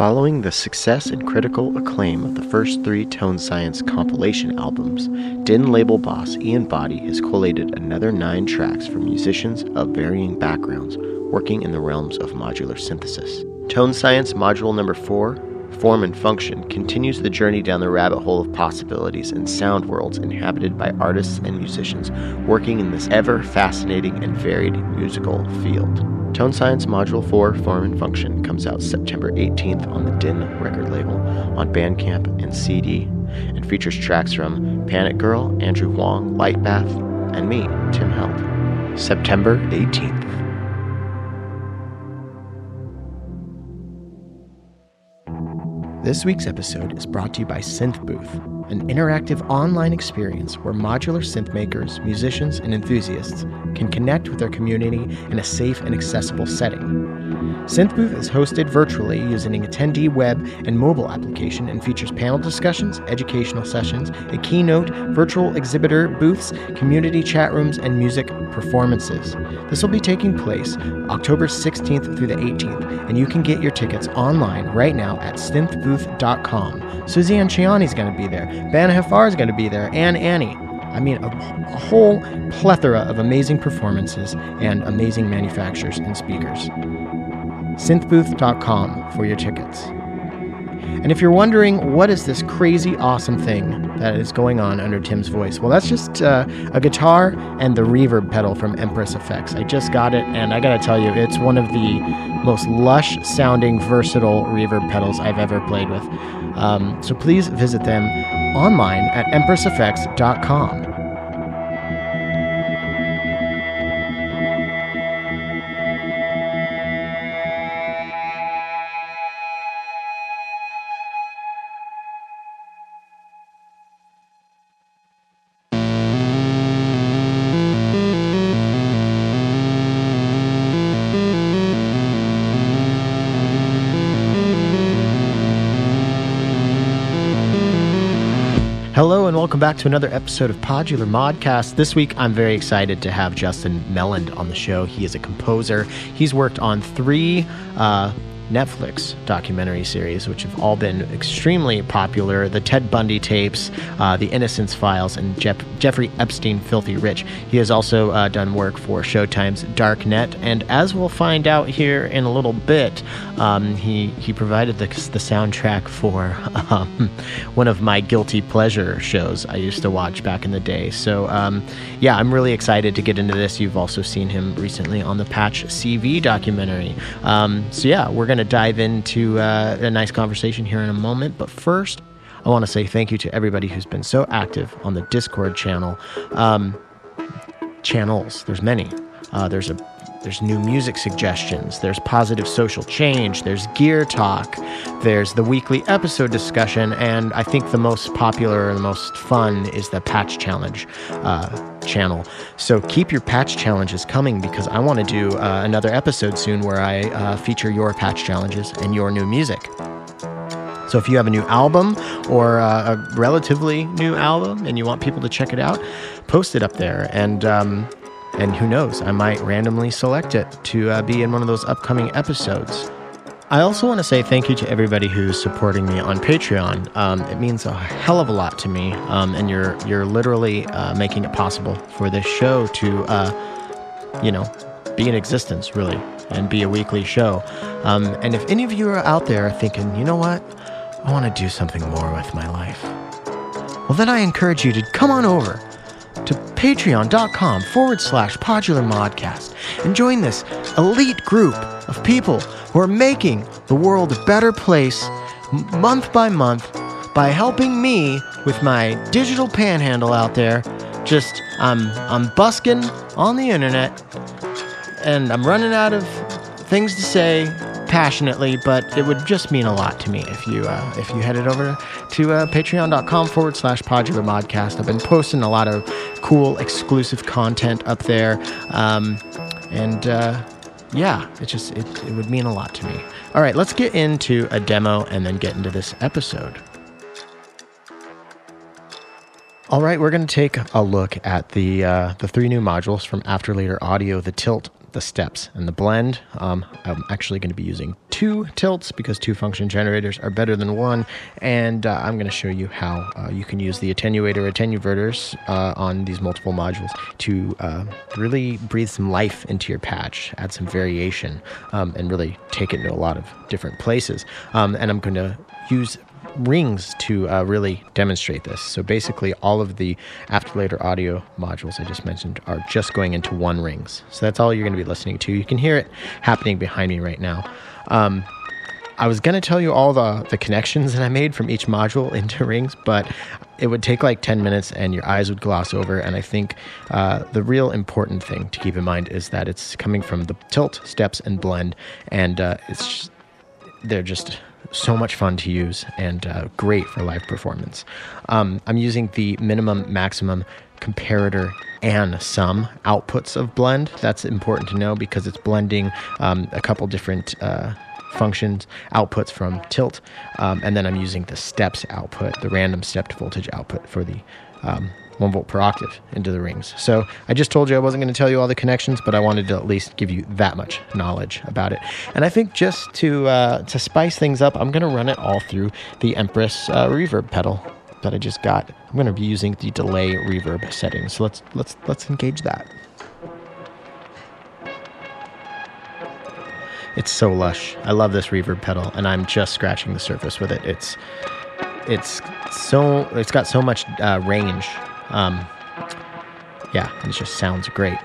Following the success and critical acclaim of the first three Tone Science compilation albums, Din label boss Ian Boddy has collated another nine tracks from musicians of varying backgrounds working in the realms of modular synthesis. Tone Science Module Number 4, Form and Function, continues the journey down the rabbit hole of possibilities and sound worlds inhabited by artists and musicians working in this ever fascinating and varied musical field. Tone Science Module 4 Form and Function comes out September 18th on the Din record label on Bandcamp and CD and features tracks from Panic Girl, Andrew Huang, Lightbath, and me, Tim Held. September 18th. This week's episode is brought to you by Synth Booth, an interactive online experience where modular synth makers, musicians, and enthusiasts can connect with their community in a safe and accessible setting. Synth Booth is hosted virtually using an attendee web and mobile application and features panel discussions, educational sessions, a keynote, virtual exhibitor booths, community chat rooms, and music performances. This will be taking place October 16th through the 18th, and you can get your tickets online right now at synthbooth.com. Suzanne Ciani is going to be there, Bana Haffar is going to be there, and Annie. I mean, a, a, whole plethora of amazing performances and amazing manufacturers and speakers synthbooth.com for your tickets. And if you're wondering what is this crazy awesome thing that is going on under Tim's voice, well, that's just uh, a guitar and the reverb pedal from Empress Effects. I just got it, and I gotta tell you, it's one of the most lush sounding, versatile reverb pedals I've ever played with. Um, so please visit them online at empresseffects.com. back to another episode of Podular Modcast. This week I'm very excited to have Justin Melland on the show. He is a composer. He's worked on three uh, Netflix documentary series, which have all been extremely popular the Ted Bundy tapes, uh, The Innocence Files, and Jeff- Jeffrey Epstein Filthy Rich. He has also uh, done work for Showtime's Darknet, and as we'll find out here in a little bit, um, he, he provided the, the soundtrack for um, one of my guilty pleasure shows I used to watch back in the day. So, um, yeah, I'm really excited to get into this. You've also seen him recently on the Patch CV documentary. Um, so, yeah, we're going to dive into uh, a nice conversation here in a moment. But first, I want to say thank you to everybody who's been so active on the Discord channel. Um, channels, there's many. Uh, there's a there's new music suggestions, there's positive social change, there's gear talk, there's the weekly episode discussion, and I think the most popular and the most fun is the patch challenge uh, channel. So keep your patch challenges coming because I want to do uh, another episode soon where I uh, feature your patch challenges and your new music. So if you have a new album or uh, a relatively new album and you want people to check it out, post it up there. And um, and who knows, I might randomly select it to uh, be in one of those upcoming episodes. I also want to say thank you to everybody who's supporting me on Patreon. Um, it means a hell of a lot to me, um, and you're you're literally uh, making it possible for this show to, uh, you know, be in existence really and be a weekly show. Um, and if any of you are out there thinking, you know what, I want to do something more with my life, well, then I encourage you to come on over to patreon.com forward slash podular modcast and join this elite group of people who are making the world a better place month by month by helping me with my digital panhandle out there. Just I'm I'm busking on the internet and I'm running out of things to say passionately, but it would just mean a lot to me if you uh, if you headed over to uh, patreon.com forward slash podular modcast. I've been posting a lot of cool exclusive content up there. Um, and uh, yeah, it just it, it would mean a lot to me. All right, let's get into a demo and then get into this episode. All right, we're going to take a look at the uh, the three new modules from After Later Audio: the Tilt, the steps and the blend. Um, I'm actually going to be using two tilts because two function generators are better than one. And uh, I'm going to show you how uh, you can use the attenuator attenuverters uh, on these multiple modules to uh, really breathe some life into your patch, add some variation, um, and really take it to a lot of different places. Um, and I'm going to use rings to uh, really demonstrate this. So basically, all of the Afterlater audio modules I just mentioned are just going into one rings. So that's all you're going to be listening to. You can hear it happening behind me right now. Um, I was going to tell you all the, the connections that I made from each module into rings, but it would take like 10 minutes and your eyes would gloss over. And I think uh, the real important thing to keep in mind is that it's coming from the tilt, steps, and blend. And uh, it's just, they're just so much fun to use and uh, great for live performance. Um, I'm using the minimum, maximum, comparator, and sum outputs of blend. That's important to know because it's blending um, a couple different. Uh, functions outputs from tilt um, and then i'm using the steps output the random stepped voltage output for the um, one volt per octave into the rings. So I just told you I wasn't going to tell you all the connections, but I wanted to at least give you that much knowledge about it. And I think just to uh, to spice things up, I'm going to run it all through the Empress uh, reverb pedal that I just got. I'm going to be using the delay reverb settings. So let's let's let's engage that. It's so lush. I love this reverb pedal, and I'm just scratching the surface with it. It's it's so it's got so much uh, range um, yeah, it just sounds great.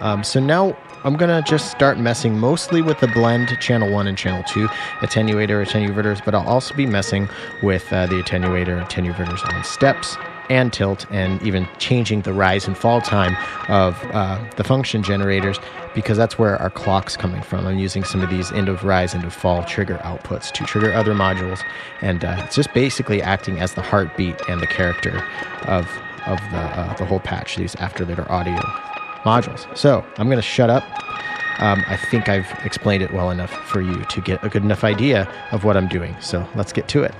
Um, so now I'm gonna just start messing mostly with the blend channel one and channel two attenuator attenuverters, but I'll also be messing with uh, the attenuator attenuverters on steps and tilt, and even changing the rise and fall time of uh, the function generators because that's where our clock's coming from. I'm using some of these end of rise, end of fall trigger outputs to trigger other modules, and uh, it's just basically acting as the heartbeat and the character of of the, uh, the whole patch, these Afterlater audio modules. So I'm going to shut up. Um, I think I've explained it well enough for you to get a good enough idea of what I'm doing. So let's get to it.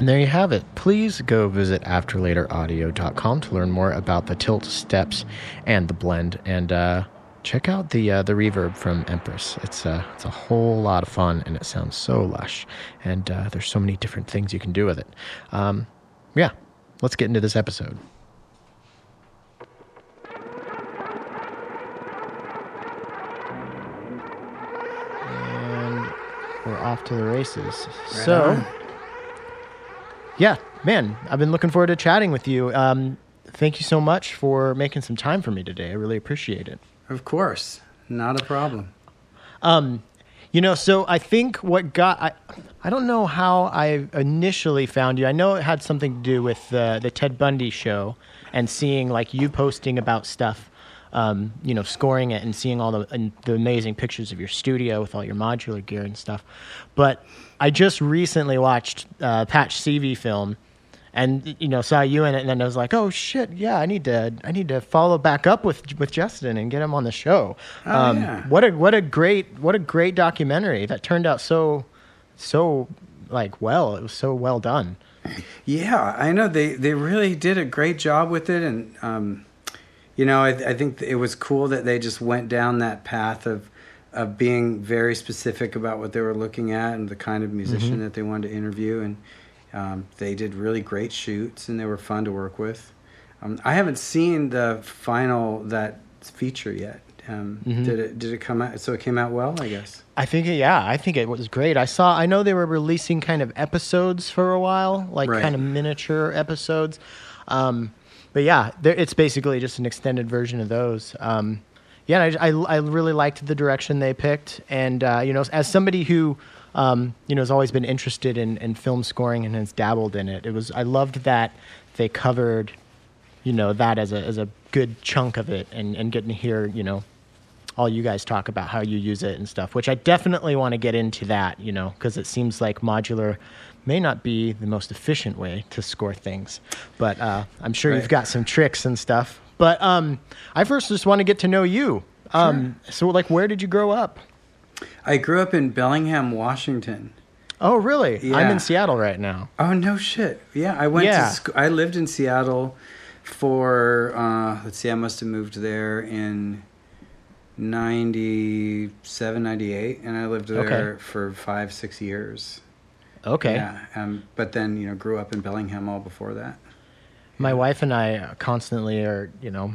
And there you have it. Please go visit afterlateraudio.com to learn more about the tilt steps and the blend, and uh, check out the uh, the reverb from Empress. It's uh, it's a whole lot of fun, and it sounds so lush. And uh, there's so many different things you can do with it. Um, yeah, let's get into this episode. And we're off to the races. so. on. Yeah, man, I've been looking forward to chatting with you. Um, thank you so much for making some time for me today. I really appreciate it. Of course, not a problem. Um, you know, so I think what got I, I don't know how I initially found you. I know it had something to do with the the Ted Bundy show and seeing like you posting about stuff, um, you know, scoring it and seeing all the and the amazing pictures of your studio with all your modular gear and stuff. But I just recently watched uh, Patch CV film. And you know, saw you in it, and then I was like, "Oh shit, yeah, I need to, I need to follow back up with with Justin and get him on the show." Oh, yeah. What a what a great what a great documentary that turned out so so like well. It was so well done. Yeah, I know they they really did a great job with it, and um, you know, I, I think it was cool that they just went down that path of of being very specific about what they were looking at and the kind of musician that they wanted to interview, and um, they did really great shoots, and they were fun to work with. Um, I haven't seen the final that feature yet. Um, Did it did it come out? So it came out well, I guess. I think it, yeah, I think it was great. I saw I know they were releasing kind of episodes for a while, like Right. kind of miniature episodes. Um, but yeah, it's basically just an extended version of those. Um, yeah, I, I, I really liked the direction they picked, and uh, you know, as somebody who um, you know has always been interested in, in film scoring and has dabbled in it, it was I loved that they covered you know that as a as a good chunk of it, and and getting to hear you know all you guys talk about how you use it and stuff, which I definitely want to get into that, you know, because it seems like modular may not be the most efficient way to score things, but uh, I'm sure you've got some tricks and stuff. But um, I first just want to get to know you. Um, So, like, where did you grow up? I grew up in Bellingham, Washington. Oh, really? I'm in Seattle right now. Oh no shit! Yeah, I went Yeah. to school. I lived in Seattle for uh, let's see, I must have moved there in 97, 98, and I lived there Okay. for five, six years. Okay. Yeah, um, but then you know grew up in Bellingham all before that. My wife and I constantly are, you know,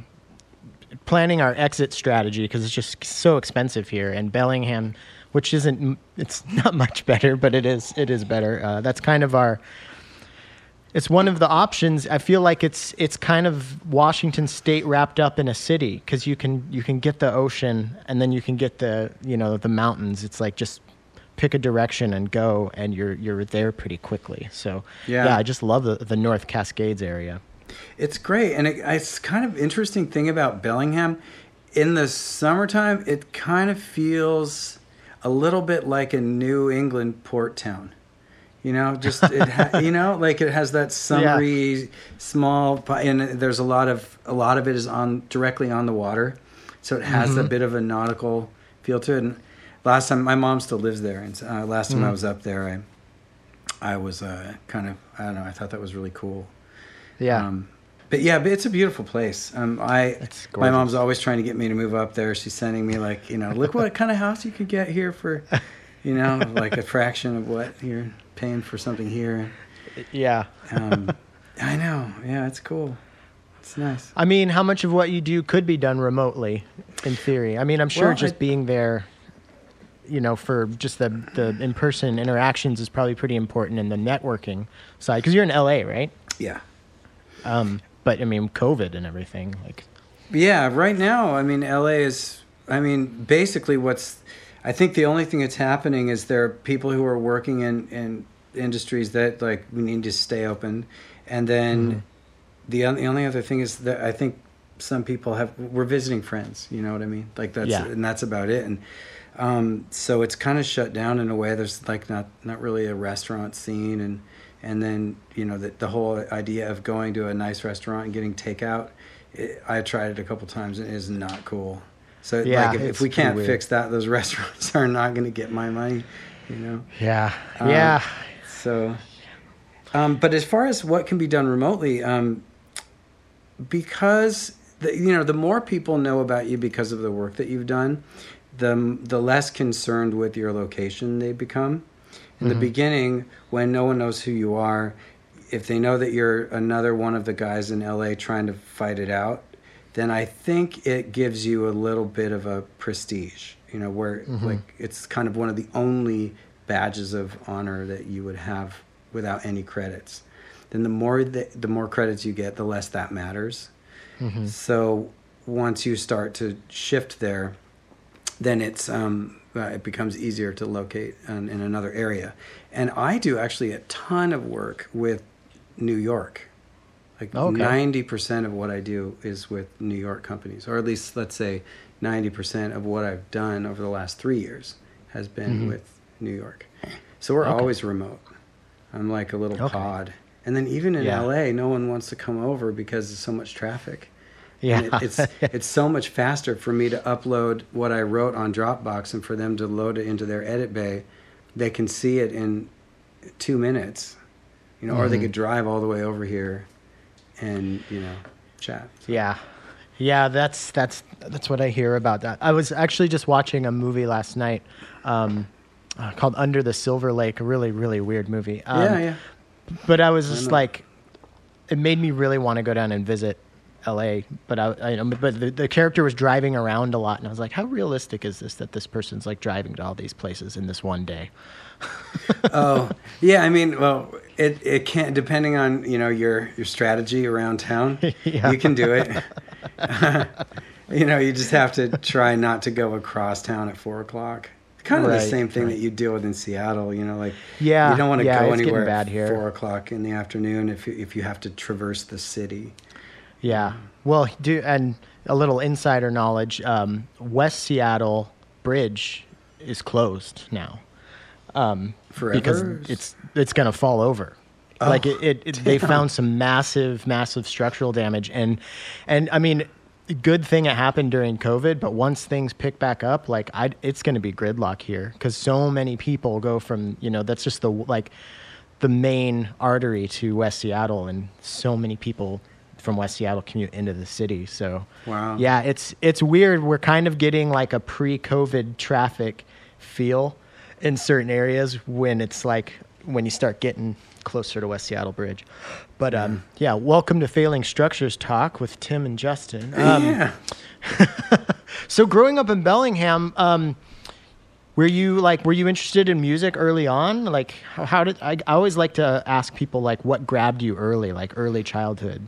planning our exit strategy because it's just so expensive here. And Bellingham, which isn't, it's not much better, but it is, it is better. Uh, that's kind of our. It's one of the options. I feel like it's it's kind of Washington State wrapped up in a city because you can you can get the ocean and then you can get the you know the mountains. It's like just pick a direction and go, and you're you're there pretty quickly. So Yeah. yeah I just love the the North Cascades area. It's great, and it, it's kind of interesting thing about Bellingham. In the summertime, it kind of feels a little bit like a New England port town. You know, just it ha- you know, like it has that summery, small, and there's a lot of a lot of it is on directly on the water, so it has a mm-hmm. bit of a nautical feel to it. And last time, my mom still lives there, and uh, last time I was up there, I I was uh, kind of I don't know, I thought that was really cool. Yeah. Um, but yeah, but it's a beautiful place. Um, I my mom's always trying to get me to move up there. She's sending me like, you know, look what kind of house you could get here for, you know, like a fraction of what you're paying for something here. yeah. Um, I know. Yeah, it's cool. It's nice. I mean, how much of what you do could be done remotely, in theory? I mean, I'm sure Well, just I- being there, you know, for just the the in person interactions is probably pretty important in the networking side because you're in LA, right? Yeah. Um, but I mean, COVID and everything, like, Yeah, right now, I mean, LA is, I mean, basically what's, I think the only thing that's happening is there are people who are working in, in industries that, like, we need to stay open. And then the, the only other thing is that I think some people have, we're visiting friends, you know what I mean? Like, that's, Yeah. and that's about it. And, um, so it's kind of shut down in a way. There's like not, not really a restaurant scene. And, and then, you know, the, the whole idea of going to a nice restaurant and getting takeout, it, I tried it a couple times and it is not cool. So Yeah, like if, if we can't fix that, those restaurants are not going to get my money, you know? yeah, Um, yeah. So Um, but as far as what can be done remotely, um, because the, you know the more people know about you because of the work that you've done, the the less concerned with your location they become. In the mm-hmm. beginning, when no one knows who you are, if they know that you're another one of the guys in LA trying to fight it out, then I think it gives you a little bit of a prestige. You know, where mm-hmm. like it's kind of one of the only badges of honor that you would have without any credits. Then the more the, the more credits you get, the less that matters. Mm-hmm. So once you start to shift there, then it's um, uh, it becomes easier to locate in, in another area. And I do actually a ton of work with New York. Like Okay. ninety percent of what I do is with New York companies, or at least let's say ninety percent of what I've done over the last three years has been with New York. So we're Mm-hmm. Okay. always remote. I'm like a little Okay. pod. And then even in Yeah. LA, no one wants to come over because there's so much traffic. Yeah. It, it's it's so much faster for me to upload what I wrote on Dropbox and for them to load it into their edit bay. They can see it in two minutes, you know, or Mm-hmm. they could drive all the way over here and you know chat. Yeah. Yeah, that's that's that's what I hear about that. I was actually just watching a movie last night um, uh, called Under the Silver Lake, a really really weird movie. Um, yeah, yeah. But I was just know. like, it made me really want to go down and visit L.A. But I, I um, but the, the character was driving around a lot, and I was like, how realistic is this that this person's like driving to all these places in this one day? oh yeah i mean well it it can't depending on you know your your strategy around town Yeah. you can do it you know you just have to try not to go across town at four o'clock kind of Right, the same thing right. that you deal with in seattle you know like Yeah, you don't want to yeah, go anywhere bad at here. four o'clock in the afternoon if you, if you have to traverse the city Yeah. Well, do and a little insider knowledge. Um, West Seattle Bridge is closed now um, Forever? because it's it's going to fall over. Oh, like it, it, it they found some massive, massive structural damage, and and I mean, good thing it happened during COVID. But once things pick back up, like I, it's going to be gridlock here because so many people go from you know that's just the like the main artery to West Seattle, and so many people from West Seattle commute into the city. So, Wow. yeah, it's it's weird. We're kind of getting like a pre-COVID traffic feel in certain areas when it's like when you start getting closer to West Seattle Bridge. But um, yeah, welcome to Failing Structures Talk with Tim and Justin. Um, yeah So, growing up in Bellingham. Um, were you like were you interested in music early on like how, how did I, I always like to ask people like what grabbed you early like early childhood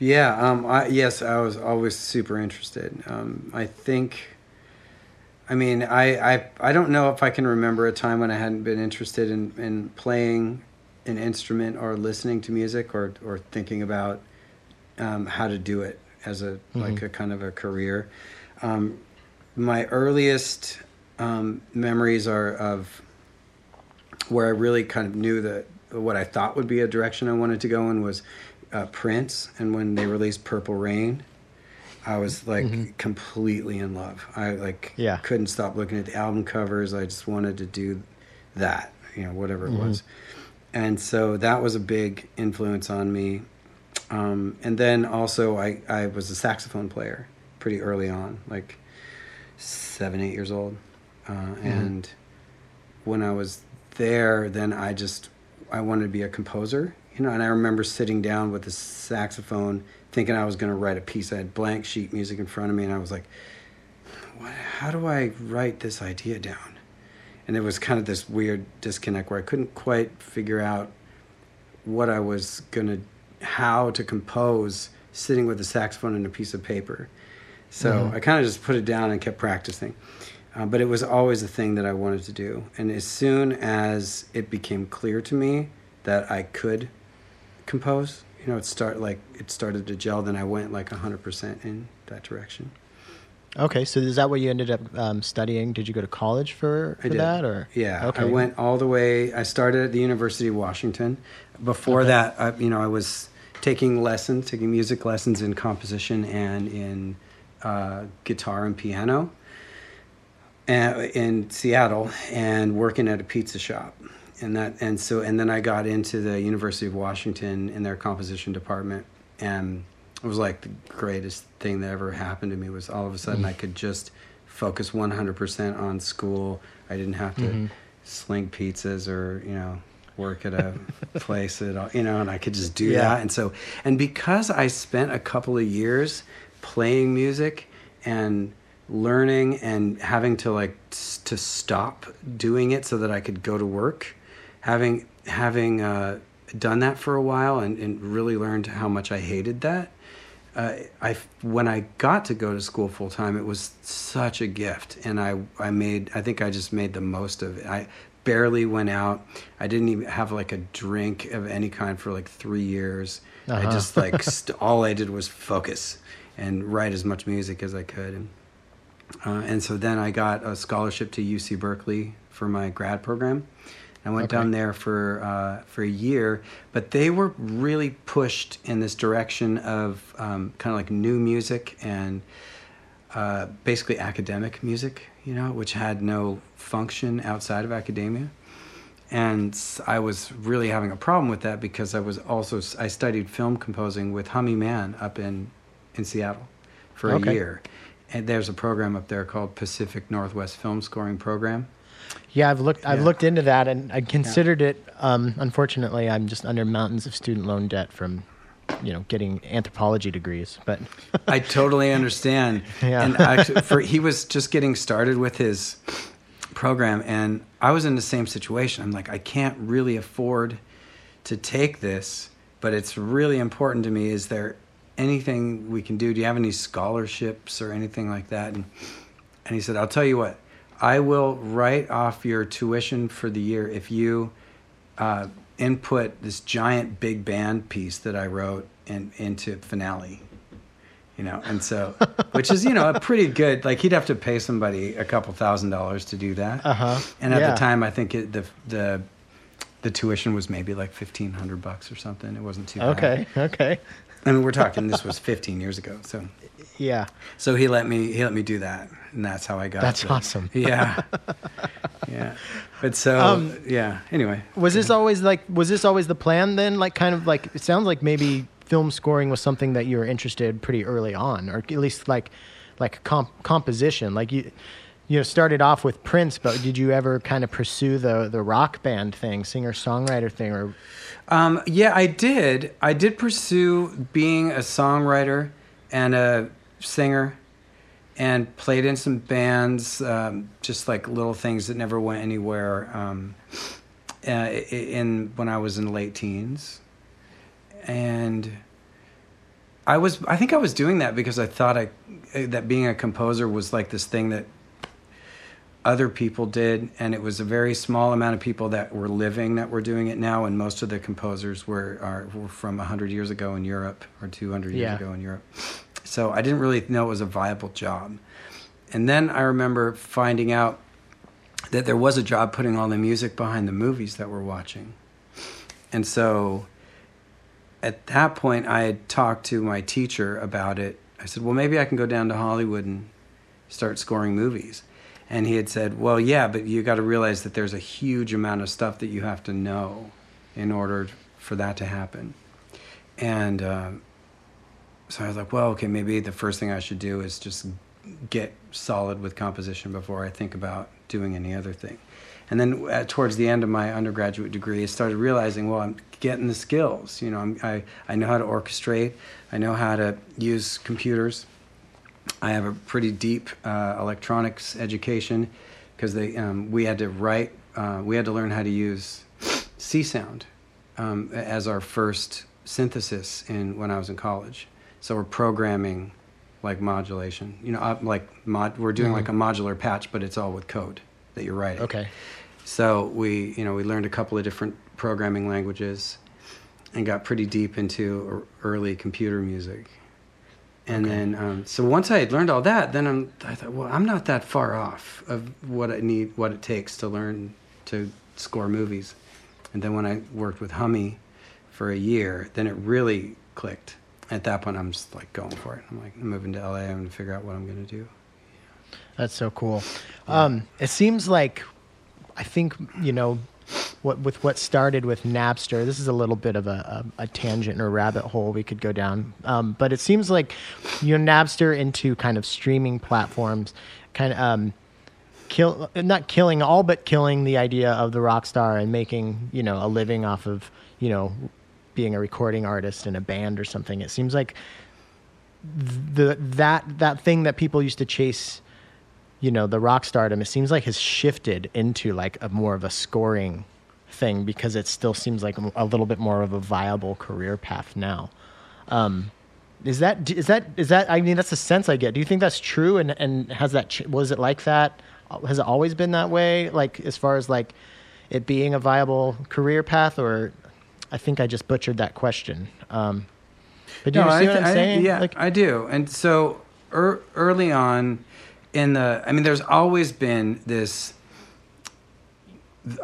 Yeah, um, I, yes, I was always super interested. Um, I think, I mean, I, I, I don't know if I can remember a time when I hadn't been interested in, in playing an instrument or listening to music or, or thinking about um, how to do it as a like a kind of a career. Um, my earliest um, memories are of where I really kind of knew that what I thought would be a direction I wanted to go in was uh, Prince, and when they released Purple Rain, I was like completely in love. I like Yeah. couldn't stop looking at the album covers. I just wanted to do that, you know, whatever it was. And so that was a big influence on me. Um, and then also, I, I was a saxophone player pretty early on, like seven, eight years old. Uh, And when I was there, then I just I wanted to be a composer, you know. And I remember sitting down with the saxophone, thinking I was going to write a piece. I had blank sheet music in front of me, and I was like, what, "How do I write this idea down?" And it was kind of this weird disconnect where I couldn't quite figure out what I was going to, how to compose sitting with a saxophone and a piece of paper. So I kind of just put it down and kept practicing. Uh, but it was always a thing that I wanted to do. And as soon as it became clear to me that I could compose, you know, it start like it started to gel. Then I went like hundred percent in that direction. okay so is that what you ended up um, studying did you go to college for, for that or Yeah, okay I went all the way. I started at the University of Washington. Before Okay. that, I, you know, I was taking lessons, taking music lessons in composition and in uh, guitar and piano uh, in Seattle, and working at a pizza shop. And that and so and then I got into the University of Washington in their composition department, and it was like the greatest thing that ever happened to me. Was all of a sudden I could just focus one hundred percent on school. I didn't have to Mm-hmm. sling pizzas or you know work at a place at all, you know, and I could just do Yeah. that. And so and because I spent a couple of years playing music and learning and having to like to stop doing it so that I could go to work having having uh, done that for a while and, and really learned how much I hated that uh, I when I got to go to school full time it was such a gift. And I I made I think I just made the most of it. I barely went out. I didn't even have like a drink of any kind for like three years. I Uh-huh. just like st- all I did was focus and write as much music as I could. And uh, and so then I got a scholarship to UC Berkeley for my grad program. I went Okay. down there for uh, for a year, but they were really pushed in this direction of um, kind of like new music and uh, basically academic music, you know, which had no function outside of academia. And I was really having a problem with that because I was also I studied film composing with Hummie Mann up in in Seattle for Okay. a year. And there's a program up there called Pacific Northwest Film Scoring Program. Yeah, I've looked. I've Yeah. looked into that, and I considered it. Um, unfortunately, I'm just under mountains of student loan debt from, you know, getting anthropology degrees. But I totally understand. Yeah. And actually, for he was just getting started with his program, and I was in the same situation. I'm like, I can't really afford to take this, but it's really important to me. Is there anything we can do? Do you have any scholarships or anything like that? And and he said, I'll tell you what. I will write off your tuition for the year if you uh, input this giant big band piece that I wrote in, into finale. You know, and so, which is you know a pretty good. Like he'd have to pay somebody a couple thousand dollars to do that. Uh-huh. And at Yeah. the time, I think it, the the the tuition was maybe like fifteen hundred bucks or something. It wasn't too bad. okay, okay, I mean, we're talking. This was fifteen years ago. So yeah, so he let me he let me do that, and that's how I got. It. That's the- awesome. Yeah, yeah. But so Um, yeah. Anyway, Was this always like? Was this always the plan then? Like, kind of like it sounds like maybe film scoring was something that you were interested pretty early on, or at least like, like comp- composition. Like you, you know, started off with Prince, but did you ever kind of pursue the the rock band thing, singer songwriter thing, or Um, yeah, I did. I did pursue being a songwriter and a singer, and played in some bands, um, just like little things that never went anywhere. Um, uh, in when I was in late teens, and I was. I think I was doing that because I thought I that being a composer was like this thing that other people did, and it was a very small amount of people that were living that were doing it now, and most of the composers were are were from hundred years ago in Europe or two hundred years Yeah. ago in Europe. So I didn't really know it was a viable job, and then I remember finding out that there was a job putting all the music behind the movies that we're watching, and so at that point I had talked to my teacher about it. I said, "Well, maybe I can go down to Hollywood and start scoring movies." And he had said, "Well, yeah, but you got to realize that there's a huge amount of stuff that you have to know in order for that to happen." And um, so I was like, "Well, okay, maybe the first thing I should do is just get solid with composition before I think about doing any other thing." And then uh, towards the end of my undergraduate degree, I started realizing, well, I'm getting the skills. You know, I'm, I I know how to orchestrate. I know how to use computers. I have a pretty deep uh, electronics education because they um, we had to write uh, we had to learn how to use Csound um, as our first synthesis in when I was in college. So we're programming like modulation. You know, like mod, we're doing like a modular patch, but it's all with code that you're writing. okay, So we, you know, we learned a couple of different programming languages, and got pretty deep into er- early computer music. And Okay. then, um, so once I had learned all that, then I'm, I thought, well, I'm not that far off of what I need, what it takes to learn to score movies. And then when I worked with Hummie for a year, then it really clicked. At that point, I'm just like going for it. I'm like, I'm moving to LA. I'm going to figure out what I'm going to do. that's so cool. Um, it seems like I think you know what with what started with Napster. This is a little bit of a, a, a tangent or rabbit hole we could go down, um, but it seems like you know Napster into kind of streaming platforms, kind of. Um, kill not killing all but killing the idea of the rock star and making you know a living off of you know being a recording artist in a band or something it seems like the that that thing that people used to chase you know the rock stardom it seems like has shifted into like a more of a scoring thing because it still seems like a little bit more of a viable career path now. Um, is that is that is that i mean that's the sense i get. Do you think that's true? And and has that was it like that? Has it always been that way? Like as far as like it being a viable career path, or I think I just butchered that question. Um, but do no, you see I, what I'm I, saying? Yeah, like, I do. And so er, early on in the, I mean, there's always been this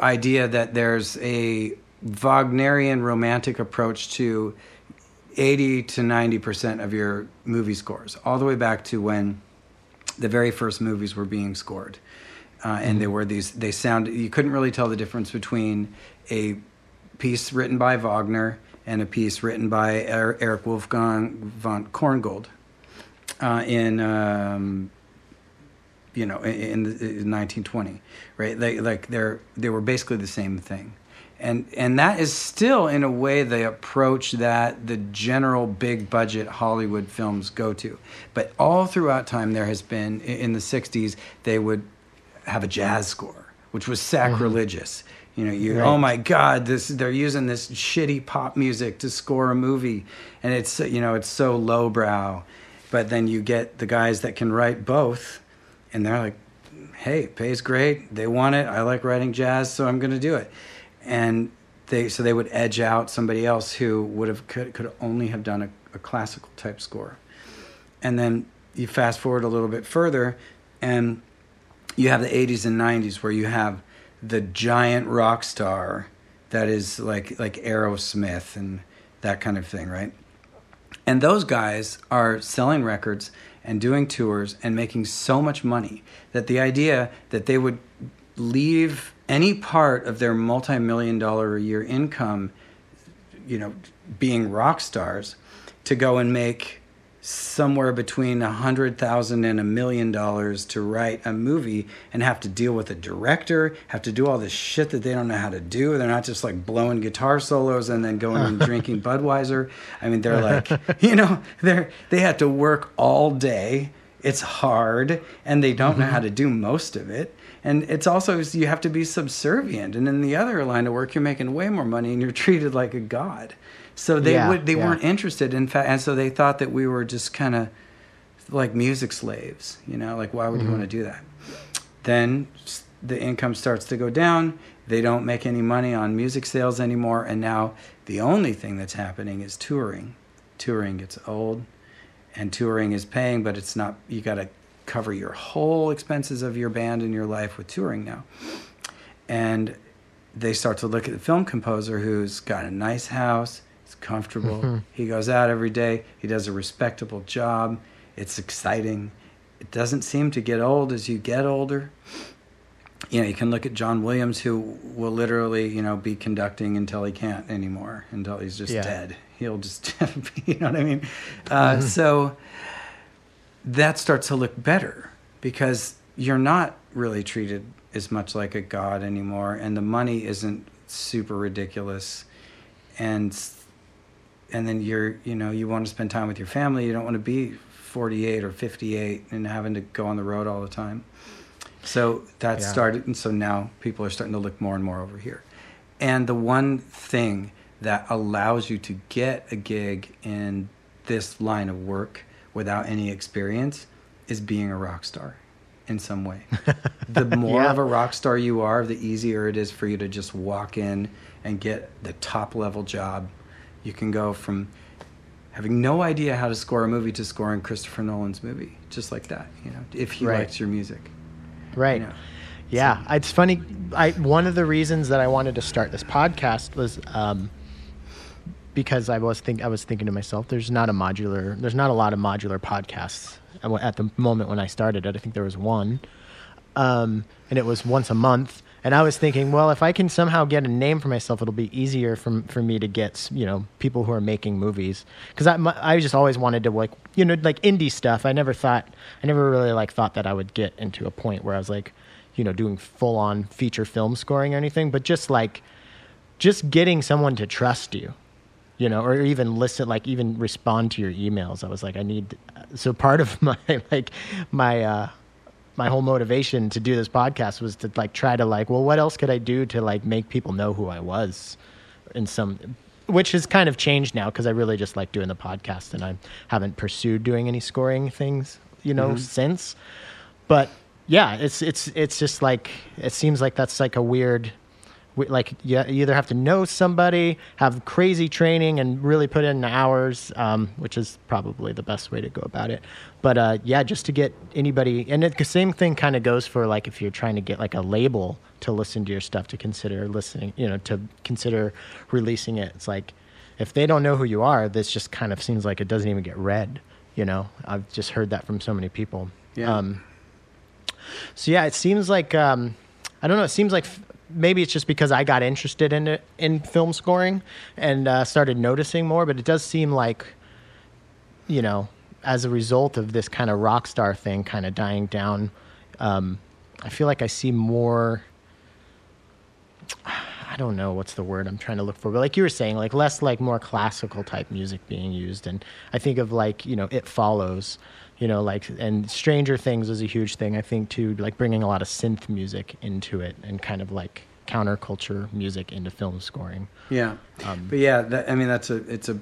idea that there's a Wagnerian romantic approach to 80 to 90 percent of your movie scores, all the way back to when the very first movies were being scored. Uh, and mm-hmm. there were these, they sound, you couldn't really tell the difference between a piece written by Wagner and a piece written by er-, Erich Wolfgang von Korngold uh, in, um, you know, in, in, in 1920, right? They, like they're, they were basically the same thing and and that is still in a way the approach that the general big budget Hollywood films go to. But all throughout time, there has been in the '60s they would have a jazz score, which was mm-hmm. sacrilegious. You know, you right. oh my God, this they're using this shitty pop music to score a movie, and it's you know it's so lowbrow. But then you get the guys that can write both, and they're like, hey, pays great. They want it. I like writing jazz, so I'm going to do it and they so they would edge out somebody else who would have could, could only have done a, a classical type score and then you fast forward a little bit further and you have the 80s and 90s where you have the giant rock star that is like like Aerosmith and that kind of thing, right? And those guys are selling records and doing tours and making so much money that the idea that they would leave any part of their multi-million dollar a year income, you know, being rock stars, to go and make somewhere between a hundred thousand and a million dollars to write a movie and have to deal with a director, have to do all this shit that they don't know how to do. They're not just like blowing guitar solos and then going and drinking Budweiser. I mean, they're like, you know, they're they have to work all day. It's hard, and they don't know how mm-hmm. to do most of it and it's also you have to be subservient and in the other line of work you're making way more money and you're treated like a god so they yeah, would they yeah. weren't interested in fact and so they thought that we were just kind of like music slaves you know like why would mm-hmm. you want to do that then the income starts to go down they don't make any money on music sales anymore and now the only thing that's happening is touring touring gets old and touring is paying but it's not you got to cover your whole expenses of your band and your life with touring now. And they start to look at the film composer who's got a nice house, comfortable, mm-hmm. he goes out every day, he does a respectable job, it's exciting. It doesn't seem to get old as you get older. You know, you can look at John Williams, who will literally, you know, be conducting until he can't anymore, until he's just yeah. dead. He'll just, you know what I mean? Uh, mm-hmm. So, that starts to look better because you're not really treated as much like a god anymore and the money isn't super ridiculous and and then you're you know you want to spend time with your family you don't want to be 48 or 58 and having to go on the road all the time so that yeah. started and so now people are starting to look more and more over here and the one thing that allows you to get a gig in this line of work without any experience is being a rock star in some way. the more yeah. of a rock star you are, the easier it is for you to just walk in and get the top level job. You can go from having no idea how to score a movie to scoring Christopher Nolan's movie, just like that. You know, if he right. likes your music. Right. You know? Yeah, so. it's funny. I one of the reasons that I wanted to start this podcast was um, because I was think I was thinking to myself, there's not a modular, there's not a lot of modular podcasts at the moment when I started it. I think there was one, um, and it was once a month, And I was thinking, well, if I can somehow get a name for myself, it'll be easier for for me to get you know people who are making movies because I I just always wanted to like you know like indie stuff. I never thought I never really like thought that I would get into a point where I was like you know doing full on feature film scoring or anything, but just like just getting someone to trust you you know, or even listen, like even respond to your emails. I was like, I need. So part of my like my uh, my whole motivation to do this podcast was to like try to like, well, what else could I do to like make people know who I was in some, which has kind of changed now because I really just like doing the podcast and I haven't pursued doing any scoring things, you know, mm-hmm. since. But yeah, it's it's it's just like it seems like that's like a weird like you either have to know somebody, have crazy training, and really put in the hours, um, which is probably the best way to go about it. But uh, yeah, just to get anybody, and it, the same thing kind of goes for like if you're trying to get like a label to listen to your stuff, to consider listening, you know, to consider releasing it. It's like if they don't know who you are, this just kind of seems like it doesn't even get read. You know, I've just heard that from so many people. Yeah. Um, so yeah, it seems like um, I don't know. It seems like maybe it's just because I got interested in it in film scoring and uh, started noticing more. But it does seem like, you know, as a result of this kind of rock star thing kind of dying down, um, I feel like I see more. I don't know what's the word I'm trying to look for, but like you were saying, like less like more classical type music being used, and I think of like you know It Follows, you know like and stranger things was a huge thing i think too like bringing a lot of synth music into it and kind of like counterculture music into film scoring. Yeah. Um, but yeah that, i mean that's a it's a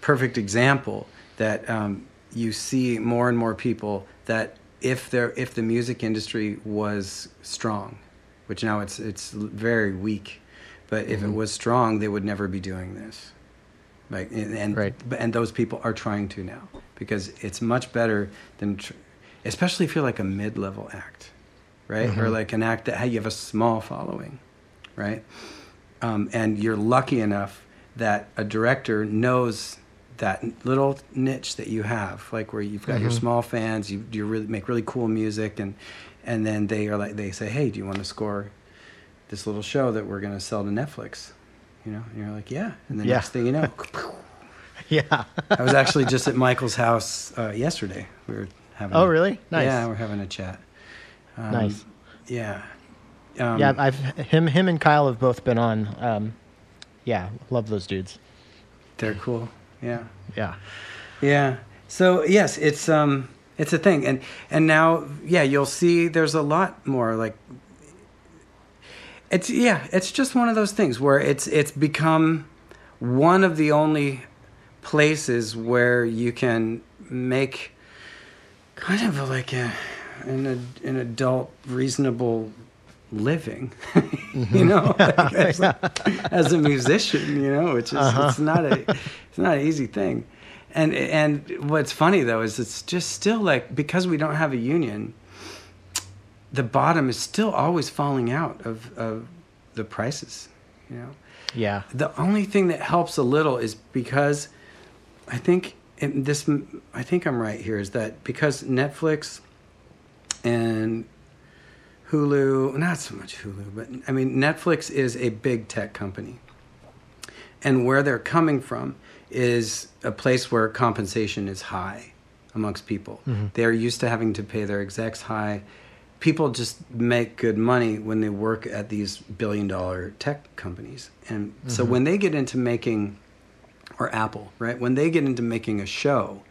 perfect example that um, you see more and more people that if there if the music industry was strong which now it's it's very weak but if mm-hmm. it was strong they would never be doing this like and and, right. and those people are trying to now because it's much better than, tr- especially if you're like a mid-level act, right? Mm-hmm. Or like an act that hey, you have a small following, right? Um, and you're lucky enough that a director knows that little niche that you have, like where you've got mm-hmm. your small fans, you you really make really cool music, and and then they are like they say, hey, do you want to score this little show that we're going to sell to Netflix? You know, and you're like, yeah, and the yeah. next thing you know. Yeah. I was actually just at Michael's house uh, yesterday. We were having. Oh, really? Nice. Yeah, we're having a chat. Um, nice. Yeah. Um, yeah, I've him him and Kyle have both been on. Um, yeah, love those dudes. They're cool. Yeah. Yeah. Yeah. So yes, it's um it's a thing, and and now yeah, you'll see there's a lot more like. It's yeah, it's just one of those things where it's it's become one of the only places where you can make kind of like a an, an adult reasonable living mm-hmm. you know like as, a, as, a, musician you know which is uh-huh. it's not a it's not an easy thing and and what's funny though is it's just still like because we don't have a union the bottom is still always falling out of of the prices you know yeah the only thing that helps a little is because I think this. I think I'm right here. Is that because Netflix and Hulu, not so much Hulu, but I mean Netflix is a big tech company, and where they're coming from is a place where compensation is high amongst people. Mm-hmm. They're used to having to pay their execs high. People just make good money when they work at these billion dollar tech companies. And mm-hmm. so when they get into making or Apple, right? When they get into making a show,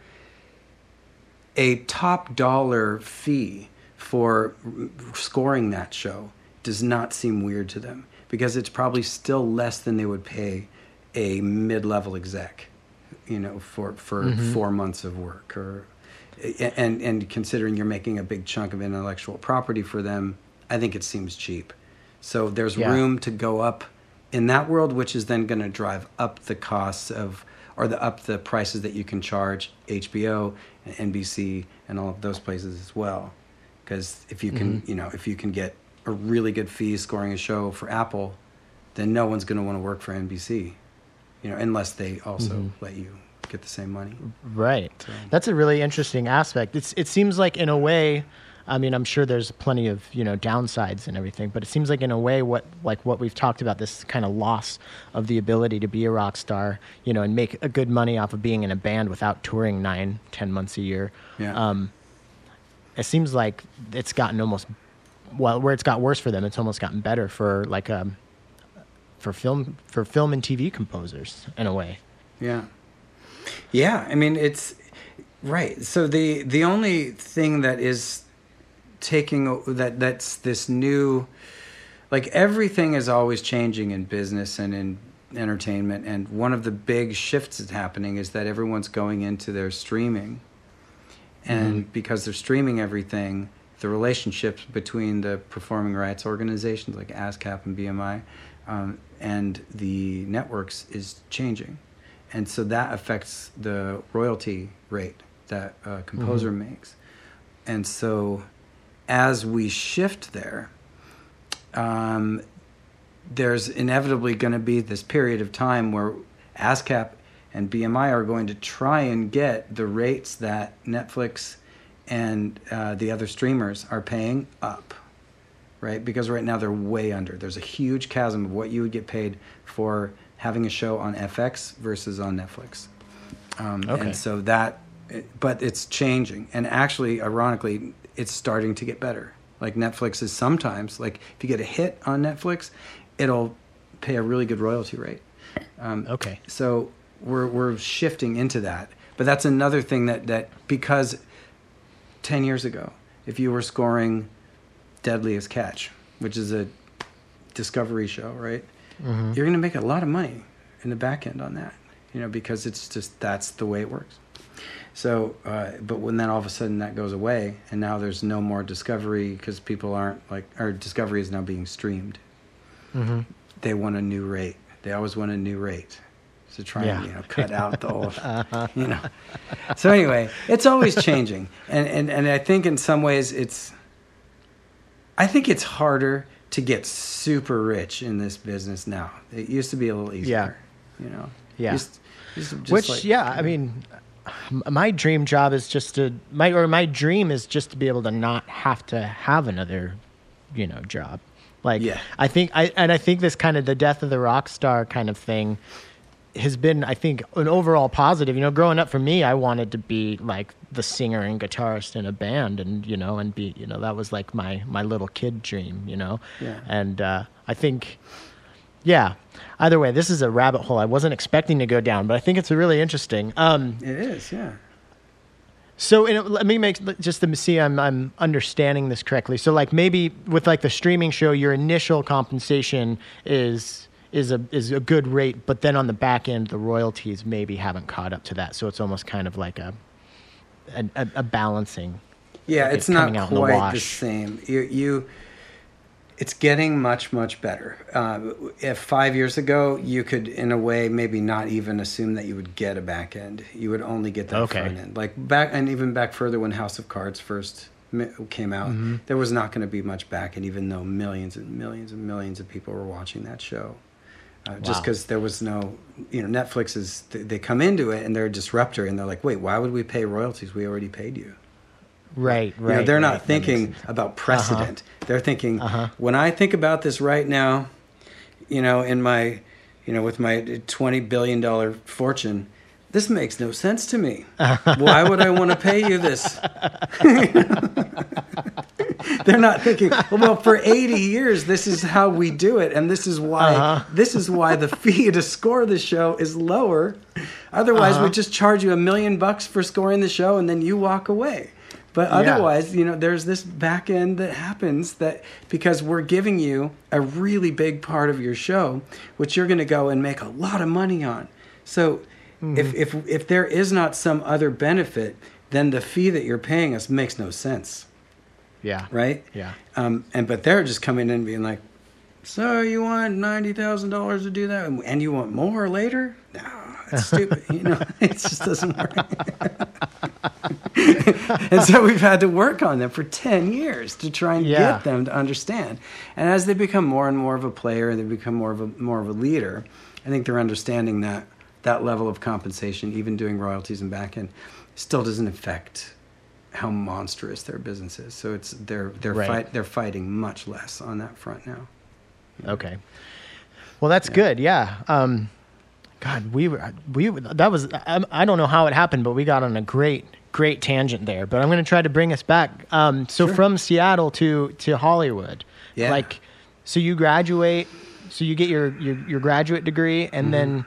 a top dollar fee for scoring that show does not seem weird to them because it's probably still less than they would pay a mid-level exec, you know, for for mm-hmm. four months of work or and and considering you're making a big chunk of intellectual property for them, I think it seems cheap. So there's yeah. room to go up in that world, which is then going to drive up the costs of or the up the prices that you can charge HBO and NBC and all of those places as well. Because if you can, mm-hmm. you know, if you can get a really good fee scoring a show for Apple, then no one's going to want to work for NBC, you know, unless they also mm-hmm. let you get the same money. Right. So. That's a really interesting aspect. It's it seems like in a way I mean, I'm sure there's plenty of you know downsides and everything, but it seems like in a way, what like what we've talked about, this kind of loss of the ability to be a rock star, you know, and make a good money off of being in a band without touring nine, ten months a year. Yeah. Um, it seems like it's gotten almost well, where it's got worse for them, it's almost gotten better for like um, for film for film and TV composers in a way. Yeah. Yeah, I mean it's right. So the the only thing that is taking that that's this new like everything is always changing in business and in entertainment and one of the big shifts that's happening is that everyone's going into their streaming. And Mm-hmm. because they're streaming everything, the relationships between the performing rights organizations like ASCAP and BMI um, and the networks is changing. And so that affects the royalty rate that a composer makes. And so as we shift there, um, there's inevitably going to be this period of time where ASCAP and BMI are going to try and get the rates that Netflix and uh, the other streamers are paying up, right? Because right now they're way under. There's a huge chasm of what you would get paid for having a show on FX versus on Netflix. Um, Okay. And so that, but it's changing. And actually, ironically, it's starting to get better. Like Netflix is sometimes, like if you get a hit on Netflix, it'll pay a really good royalty rate. Um, Okay. so we're we're shifting into that. But that's another thing that that because ten years ago, if you were scoring Deadliest Catch, which is a discovery show, right? Mm-hmm. You're going to make a lot of money in the back end on that, you know, because it's just that's the way it works. So, uh, but when then all of a sudden that goes away, and now there's no more discovery because people aren't like, or discovery is now being streamed. Mm-hmm. They want a new rate. They always want a new rate to try and you know cut out the old, you know. So anyway, it's always changing, and and and I think in some ways it's. I think it's harder to get super rich in this business now. It used to be a little easier. Yeah. You know. Yeah. Used- used just Which, like- yeah, I mean, my dream job is just to my or my dream is just to be able to not have to have another, you know, job. Like, Yeah. I think I and I think this kind of the death of the rock star kind of thing has been, I think, an overall positive. You know, growing up for me, I wanted to be like the singer and guitarist in a band, and you know, and be, you know, that was like my my little kid dream. You know, Yeah. and uh, I think yeah. Either way, this is a rabbit hole I wasn't expecting to go down, but I think it's really interesting. Um, It is, yeah. so in, let me make just to see I'm I'm understanding this correctly. So like maybe with like the streaming show, your initial compensation is is a is a good rate, but then on the back end, the royalties maybe haven't caught up to that. So it's almost kind of like a a, a, balancing. Yeah, like it's it not in the quite the, same. You, you, it's getting much, much better. Uh, if five years ago, you could, in a way, maybe not even assume that you would get a back end. You would only get that Okay. front end. Like back, and even back further when House of Cards first came out, Mm-hmm. there was not going to be much back end, even though millions and millions and millions of people were watching that show. Uh, just because there was no, you know, Netflix is, they- come into it and they're a disruptor and they're like, wait, why would we pay royalties? We already paid you. Right, right. You know, they're right. not thinking about precedent. They're thinking, Uh-huh. when I think about this right now, you know, in my, you know, with my twenty billion dollar fortune, this makes no sense to me. Why would I want to pay you this? They're not thinking, well, for 80 years, this is how we do it. And this is why, Uh-huh. this is why the fee to score the show is lower. Otherwise, Uh-huh. we just charge you a million bucks for scoring the show and then you walk away. But Yeah. otherwise, you know, there's this back end that happens that because we're giving you a really big part of your show, which you're going to go and make a lot of money on. So if, if, if there is not some other benefit, then the fee that you're paying us makes no sense Yeah. right? Yeah. Um, and but they're just coming in and being like, "So you want ninety thousand dollars to do that, and- you want more later? No, it's stupid. you know, it just doesn't work." and so we've had to work on them for ten years to try and Yeah. get them to understand. And as they become more and more of a player, and they become more of a more of a leader, I think they're understanding that that level of compensation, even doing royalties and back end, still doesn't affect how monstrous their business is. So it's they're they're Right. fight they're fighting much less on that front now. Okay. Well, that's good. Yeah. Um, God, we were we that was I, I don't know how it happened, but we got on a great great tangent there. But I'm going to try to bring us back. Um, so Sure. from Seattle to to Hollywood, Yeah. like so you graduate, so you get your your, your graduate degree, and Mm-hmm. then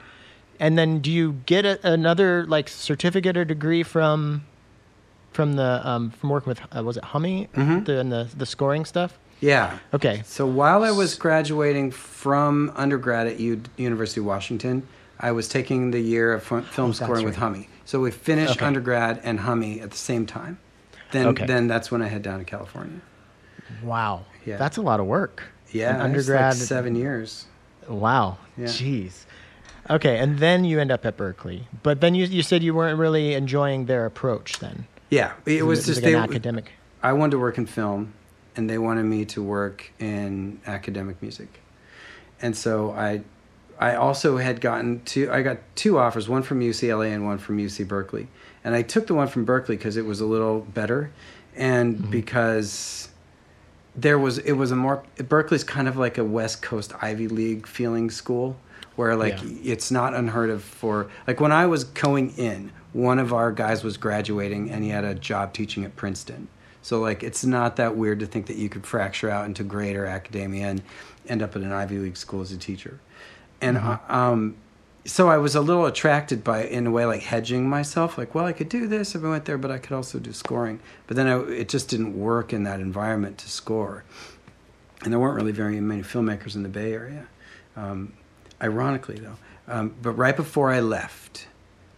and then do you get a, another like certificate or degree from from the um, from working with uh, was it Hummie Mhm. the and the the scoring stuff? Yeah. Okay. So while I was graduating from undergrad at U- University of Washington, I was taking the year of film Oh, scoring with right. Hummie. So we finished Okay. undergrad and Hummie at the same time. Then, Okay. then that's when I head down to California. Wow. Yeah. That's a lot of work. Yeah, An it's like undergrad. seven years. Wow. Yeah. Jeez. Okay, and then you end up at Berkeley, but then you you said you weren't really enjoying their approach. Then Yeah, it was just like they. an academic. I wanted to work in film, and they wanted me to work in academic music, and so I, I also had gotten two. I got two offers, one from UCLA and one from UC Berkeley, and I took the one from Berkeley because it was a little better, and because there was it was a more Berkeley's kind of like a West Coast Ivy League feeling school where like Yeah. it's not unheard of for like when I was going in, one of our guys was graduating and he had a job teaching at Princeton. So like it's not that weird to think that you could fracture out into greater academia and end up at an Ivy League school as a teacher. And uh, um so I was a little attracted by, in a way, like hedging myself. Like, well, I could do this if I went there, but I could also do scoring. But then I, it just didn't work in that environment to score. And there weren't really very many filmmakers in the Bay Area. Um, ironically, though. Um, but right before I left,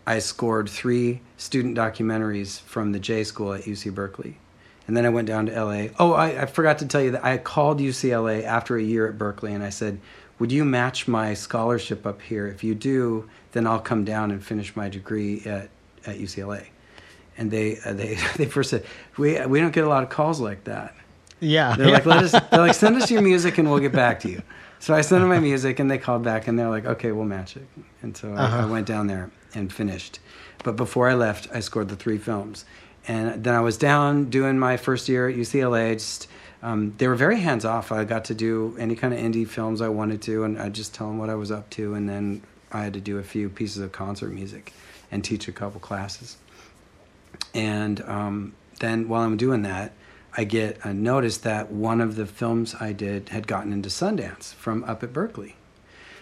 I scored three student documentaries from the J School at UC Berkeley. And then I went down to LA. Oh, I, I forgot to tell you that I called UCLA after a year at Berkeley and I said, Would you match my scholarship up here? If you do, then I'll come down and finish my degree at, at UCLA. And they, uh, they, they first said, we, we don't get a lot of calls like that. Yeah. They're like, let us. They're like, send us your music and we'll get back to you. So I sent them my music and they called back and they're like, okay, we'll match it. And so I, I Uh-huh. went down there and finished. But before I left, I scored the three films, and then I was down doing my first year at UCLA. Just um, they were very hands off. I got to do any kind of indie films I wanted to, and I would just tell them what I was up to, and then I had to do a few pieces of concert music and teach a couple classes. And um, then while I'm doing that, I get a notice that one of the films I did had gotten into Sundance from up at Berkeley.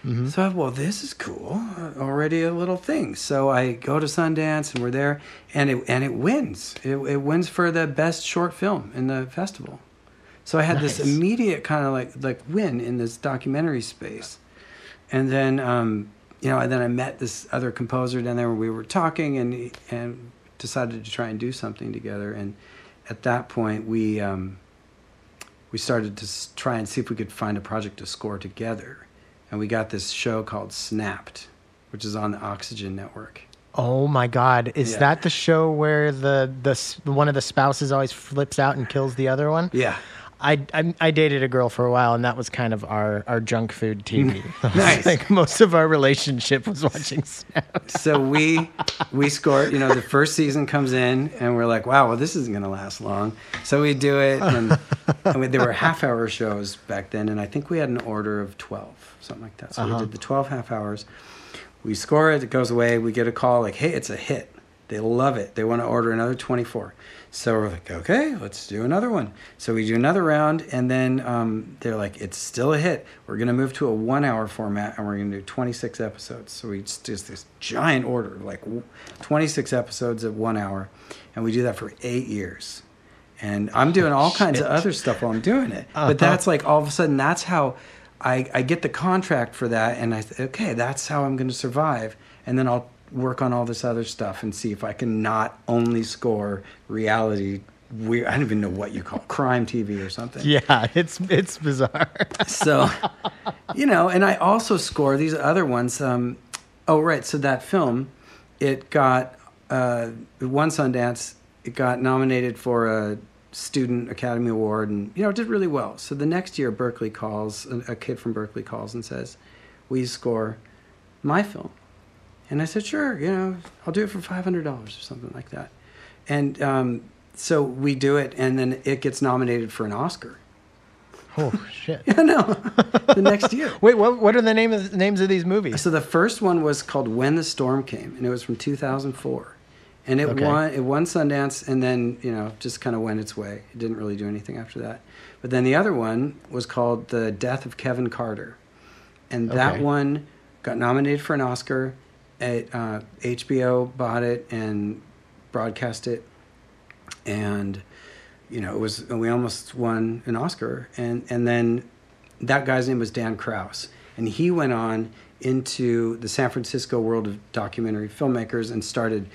So I, well, this is cool. Already a little thing. So I go to Sundance and we're there, and it and it wins. It, it wins for the best short film in the festival. So I had this immediate kind of like like win in this documentary space, and then um, you know, and then I met this other composer down there. where We were talking and and decided to try and do something together. And at that point, we um, we started to try and see if we could find a project to score together. And we got this show called Snapped, which is on the Oxygen Network. Oh my God! Is Yeah. that the show where the the one of the spouses always flips out and kills the other one? Yeah. I, I I dated a girl for a while, and that was kind of our, our junk food TV. Nice. like most of our relationship was watching Snap. So we we scored. You know, the first season comes in, and we're like, "Wow, well, this isn't going to last long." So we do it, and, and we, there were half hour shows back then, and I think we had an order of twelve, something like that. So Uh-huh. we did the twelve half hours. We score it. It goes away. We get a call like, "Hey, it's a hit." They love it. They want to order another twenty four. So we're like, okay, let's do another one. So we do another round, and then um, they're like, it's still a hit. We're going to move to a one hour format, and we're going to do 26 episodes. So we just, just this giant order, like 26 episodes at one hour, and we do that for eight years. And I'm doing all kinds of other stuff while I'm doing it. Uh-huh. But that's like all of a sudden, that's how I, I get the contract for that, and I say, okay, that's how I'm going to survive. And then I'll work on all this other stuff and see if I can not only score reality. We, I don't even know what you call it, crime TV or something. Yeah, it's it's bizarre. So, you know, and I also score these other ones. Um, oh, right. So that film, it got uh, won Sundance. It got nominated for a Student Academy Award, and you know, it did really well. So the next year, Berkeley calls a, a kid from Berkeley calls and says, "Will you score my film?" And I said, "Sure. You know, I'll do it for five hundred dollars or something like that." And um, so we do it, and then it gets nominated for an Oscar. Oh shit! I know. the next year. Wait, what? What are the name of the names of these movies? So the first one was called When the Storm Came, and it was from 2004, and it Okay. won it won Sundance, and then you know just kind of went its way. It didn't really do anything after that. But then the other one was called The Death of Kevin Carter, and that Okay. one got nominated for an Oscar. It, uh, HBO bought it and broadcast it, and you know, it was we almost won an Oscar, and and then that guy's name was Dan Krauss, and he went on into the San Francisco world of documentary filmmakers and started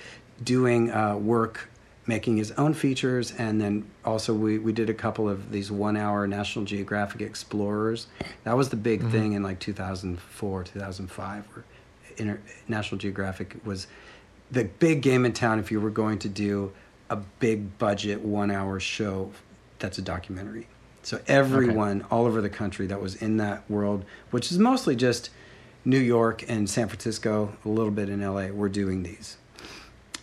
doing uh, work, making his own features, and then also we we did a couple of these one-hour National Geographic Explorers. That was the big thing in like 2004, 2005, where Inter- National Geographic was the big game in town if you were going to do a big budget one hour show that's a documentary. So everyone all over the country that was in that world, which is mostly just New York and San Francisco, a little bit in LA, were doing these.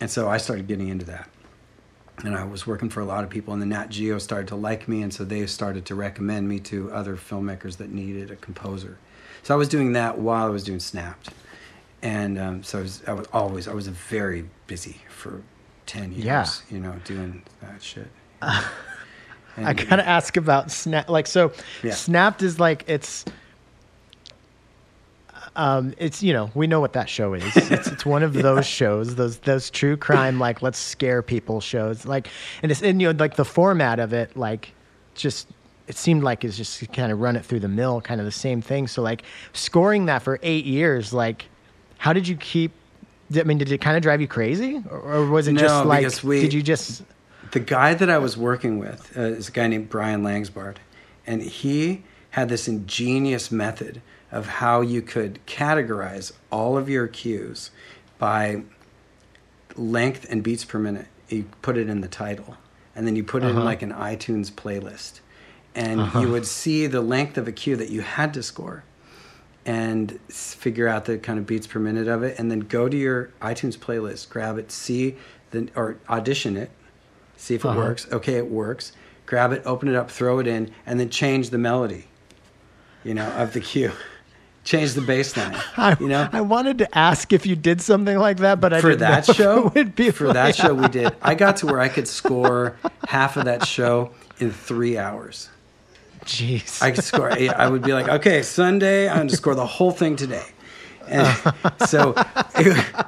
And so I started getting into that. And I was working for a lot of people, and the Nat Geo started to like me, and so they started to recommend me to other filmmakers that needed a composer. So I was doing that while I was doing Snapped, and um, so I was, I was always I was very busy for ten years. Yeah. you know, doing that shit. I And- gotta ask about Snap. Like, so Yeah. Snapped is like it's. Um, it's you know we know what that show is. It's it's one of those shows, those those true crime like let's scare people shows. Like and it's and you know like the format of it like just it seemed like it's just kind of run it through the mill, kind of the same thing. So like scoring that for eight years, like how did you keep? I mean, did it kind of drive you crazy, or, or was it No, just like we- did you just the guy that I was working with uh, is a guy named Brian Langsbard, and he had this ingenious method of how you could categorize all of your cues by length and beats per minute. You put it in the title, and then you put it in like an iTunes playlist, and you would see the length of a cue that you had to score and figure out the kind of beats per minute of it, and then go to your iTunes playlist, grab it, see the or audition it, see if it Uh-huh. works. Okay, it works. Grab it, open it up, throw it in, and then change the melody. You know, of the cue. Change the bass line. I, You know, I wanted to ask if you did something like that, but I for didn't that show, it would be for like- that show we did. I got to where I could score half of that show in three hours. Jeez. I could score. I would be like, okay, Sunday, I'm going to score the whole thing today. And so it-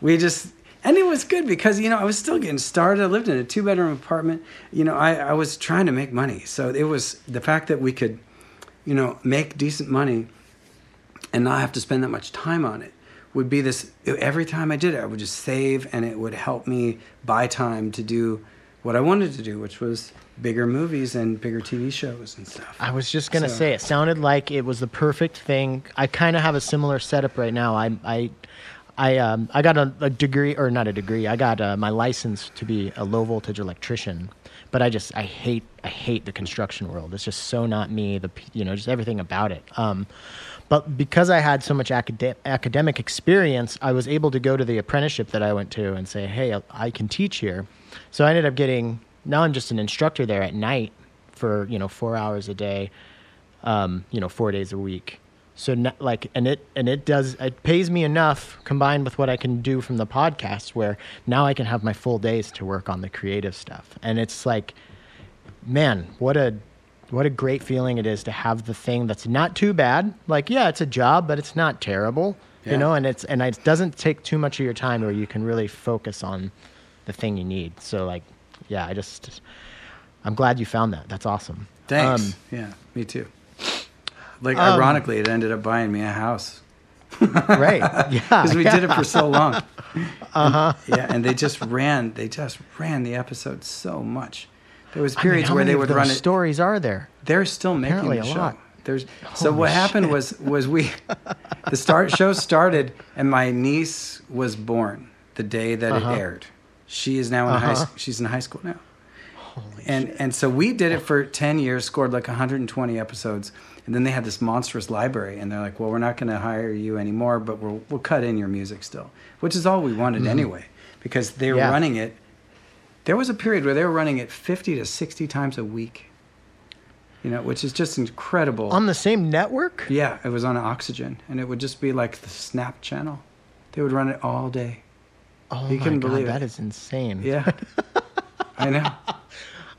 we just, and it was good because, you know, I was still getting started. I lived in a two bedroom apartment. You know, I, I was trying to make money. So it was the fact that we could, you know, make decent money and not have to spend that much time on it would be this every time I did it, I would just save and it would help me buy time to do what I wanted to do, which was bigger movies and bigger TV shows and stuff. I was just gonna So- say it sounded like it was the perfect thing. I kind of have a similar setup right now. I I I um I got a, a degree or not a degree. I got uh, my license to be a low voltage electrician. But I just I hate I hate the construction world. It's just so not me. The you know just everything about it. Um, but because I had so much acad- academic experience, I was able to go to the apprenticeship that I went to and say, "Hey, I- can teach here." So I ended up getting. Now I'm just an instructor there at night for you know four hours a day, um, you know four days a week. So n- like, and it and it does it pays me enough combined with what I can do from the podcast, where now I can have my full days to work on the creative stuff, and it's like, man, what a what a great feeling it is to have the thing that's not too bad. Like, yeah, it's a job, but it's not terrible, Yeah. you know, and it's and it doesn't take too much of your time where you can really focus on the thing you need. So like, yeah, I just I'm glad you found that. That's awesome. Thanks. Um, yeah, me too. Like, Um, ironically, it ended up buying me a house right. Yeah. because we did it for so long. Uh huh. Yeah, and they just ran. They just ran the episode so much. There was I mean, periods where they would run it. stories are there? They're still making Apparently the a show. lot. There's so what happened was was we the start show started and my niece was born the day that Uh-huh. it aired. She is now in high Uh-huh. high she's in high school now. Holy and and so we did it for 10 years scored like 120 episodes and then they had this monstrous library and they're like well we're not going to hire you anymore but we'll we'll cut in your music still which is all we wanted anyway because they were Mm-hmm. Yeah. running it there was a period where they were running it 50 to 60 times a week. You know, which is just incredible. On the same network? yeah, it was on Oxygen, and it would just be like the Snap channel. They would run it all day. Oh You my couldn't god, believe it. that is insane. Yeah, I know.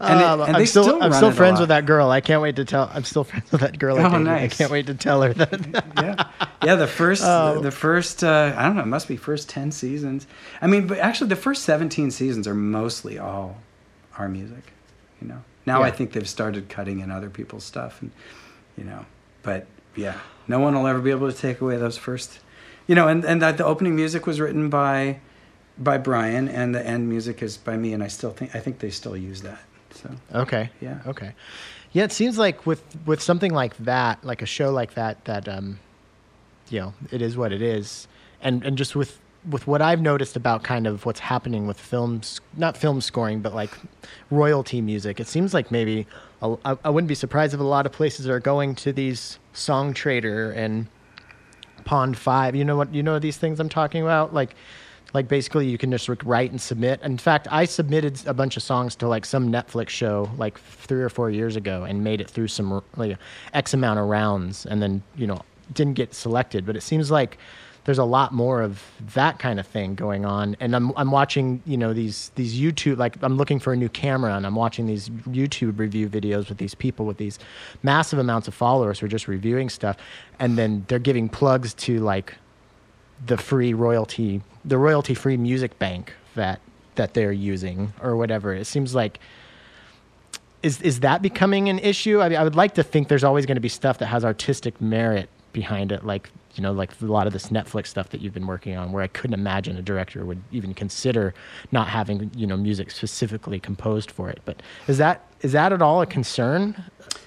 And, it- Um, and I'm still, still I'm still friends with that girl. I can't wait to tell. I'm still friends with that girl. Oh, dated. nice. I can't wait to tell her that. yeah, yeah. The first, Oh. the first, uh, I don't know. It must be first ten seasons. I mean, but actually, the first seventeen seasons are mostly all our music. You know. Now I think they've started cutting in other people's stuff, and you know. But yeah, no one will ever be able to take away those first. You know, and and that the opening music was written by by Brian, and the end music is by me, and I still think I think they still use that. So okay. Yeah. Okay. Yeah, it seems like with with something like that, like a show like that, that um, you know, it is what it is, and and just with with what I've noticed about kind of what's happening with films, not film scoring, but like royalty music, it seems like maybe a, I, I wouldn't be surprised if a lot of places are going to these Songtradr and Pond5. You know what? You know these things I'm talking about, like. Like basically, you can just write and submit. In fact, I submitted a bunch of songs to like some Netflix show like three or four years ago and made it through some like X amount of rounds, and then you know didn't get selected. But it seems like there's a lot more of that kind of thing going on. And I'm I'm watching you know these these YouTube like I'm looking for a new camera and I'm watching these YouTube review videos with these people with these massive amounts of followers who are just reviewing stuff, and then they're giving plugs to like the free royalty the royalty free music bank that that they're using or whatever. It seems like is is that becoming an issue? I mean i would like to think there's always going to be stuff that has artistic merit behind it like you know like a lot of this netflix stuff that you've been working on where i couldn't imagine a director would even consider not having you know music specifically composed for it. But is that is that at all a concern?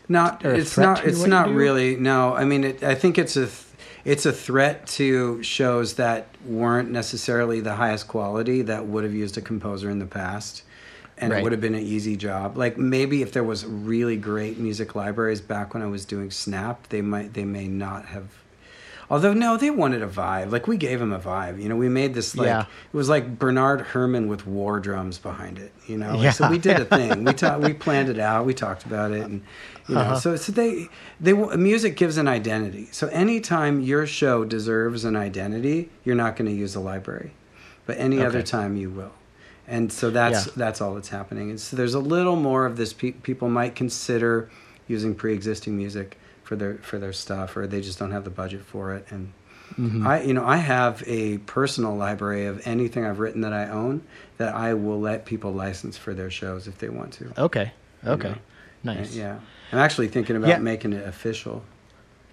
Not it's not it's not really no. I mean, it, I think it's a th- it's a threat to shows that weren't necessarily the highest quality that would have used a composer in the past, and Right. it would have been an easy job. Like maybe if there was really great music libraries back when I was doing Snap, they might they may not have. Although no, they wanted a vibe. Like we gave them a vibe. You know, we made this like Yeah. it was like Bernard Herrmann with war drums behind it. You know, Like, Yeah. so we did a thing. We ta- we planned it out. We talked about it, and you know, Uh-huh. so so they they music gives an identity. So anytime your show deserves an identity, you're not going to use a library, but any other time you will. And so that's Yeah. that's all that's happening. And so there's a little more of this. Pe- people might consider using pre-existing music for their for their stuff, or they just don't have the budget for it. And Mm-hmm. I, you know, I have a personal library of anything I've written that I own that I will let people license for their shows if they want to. okay okay know. nice Yeah, I'm actually thinking about Yeah. making it official.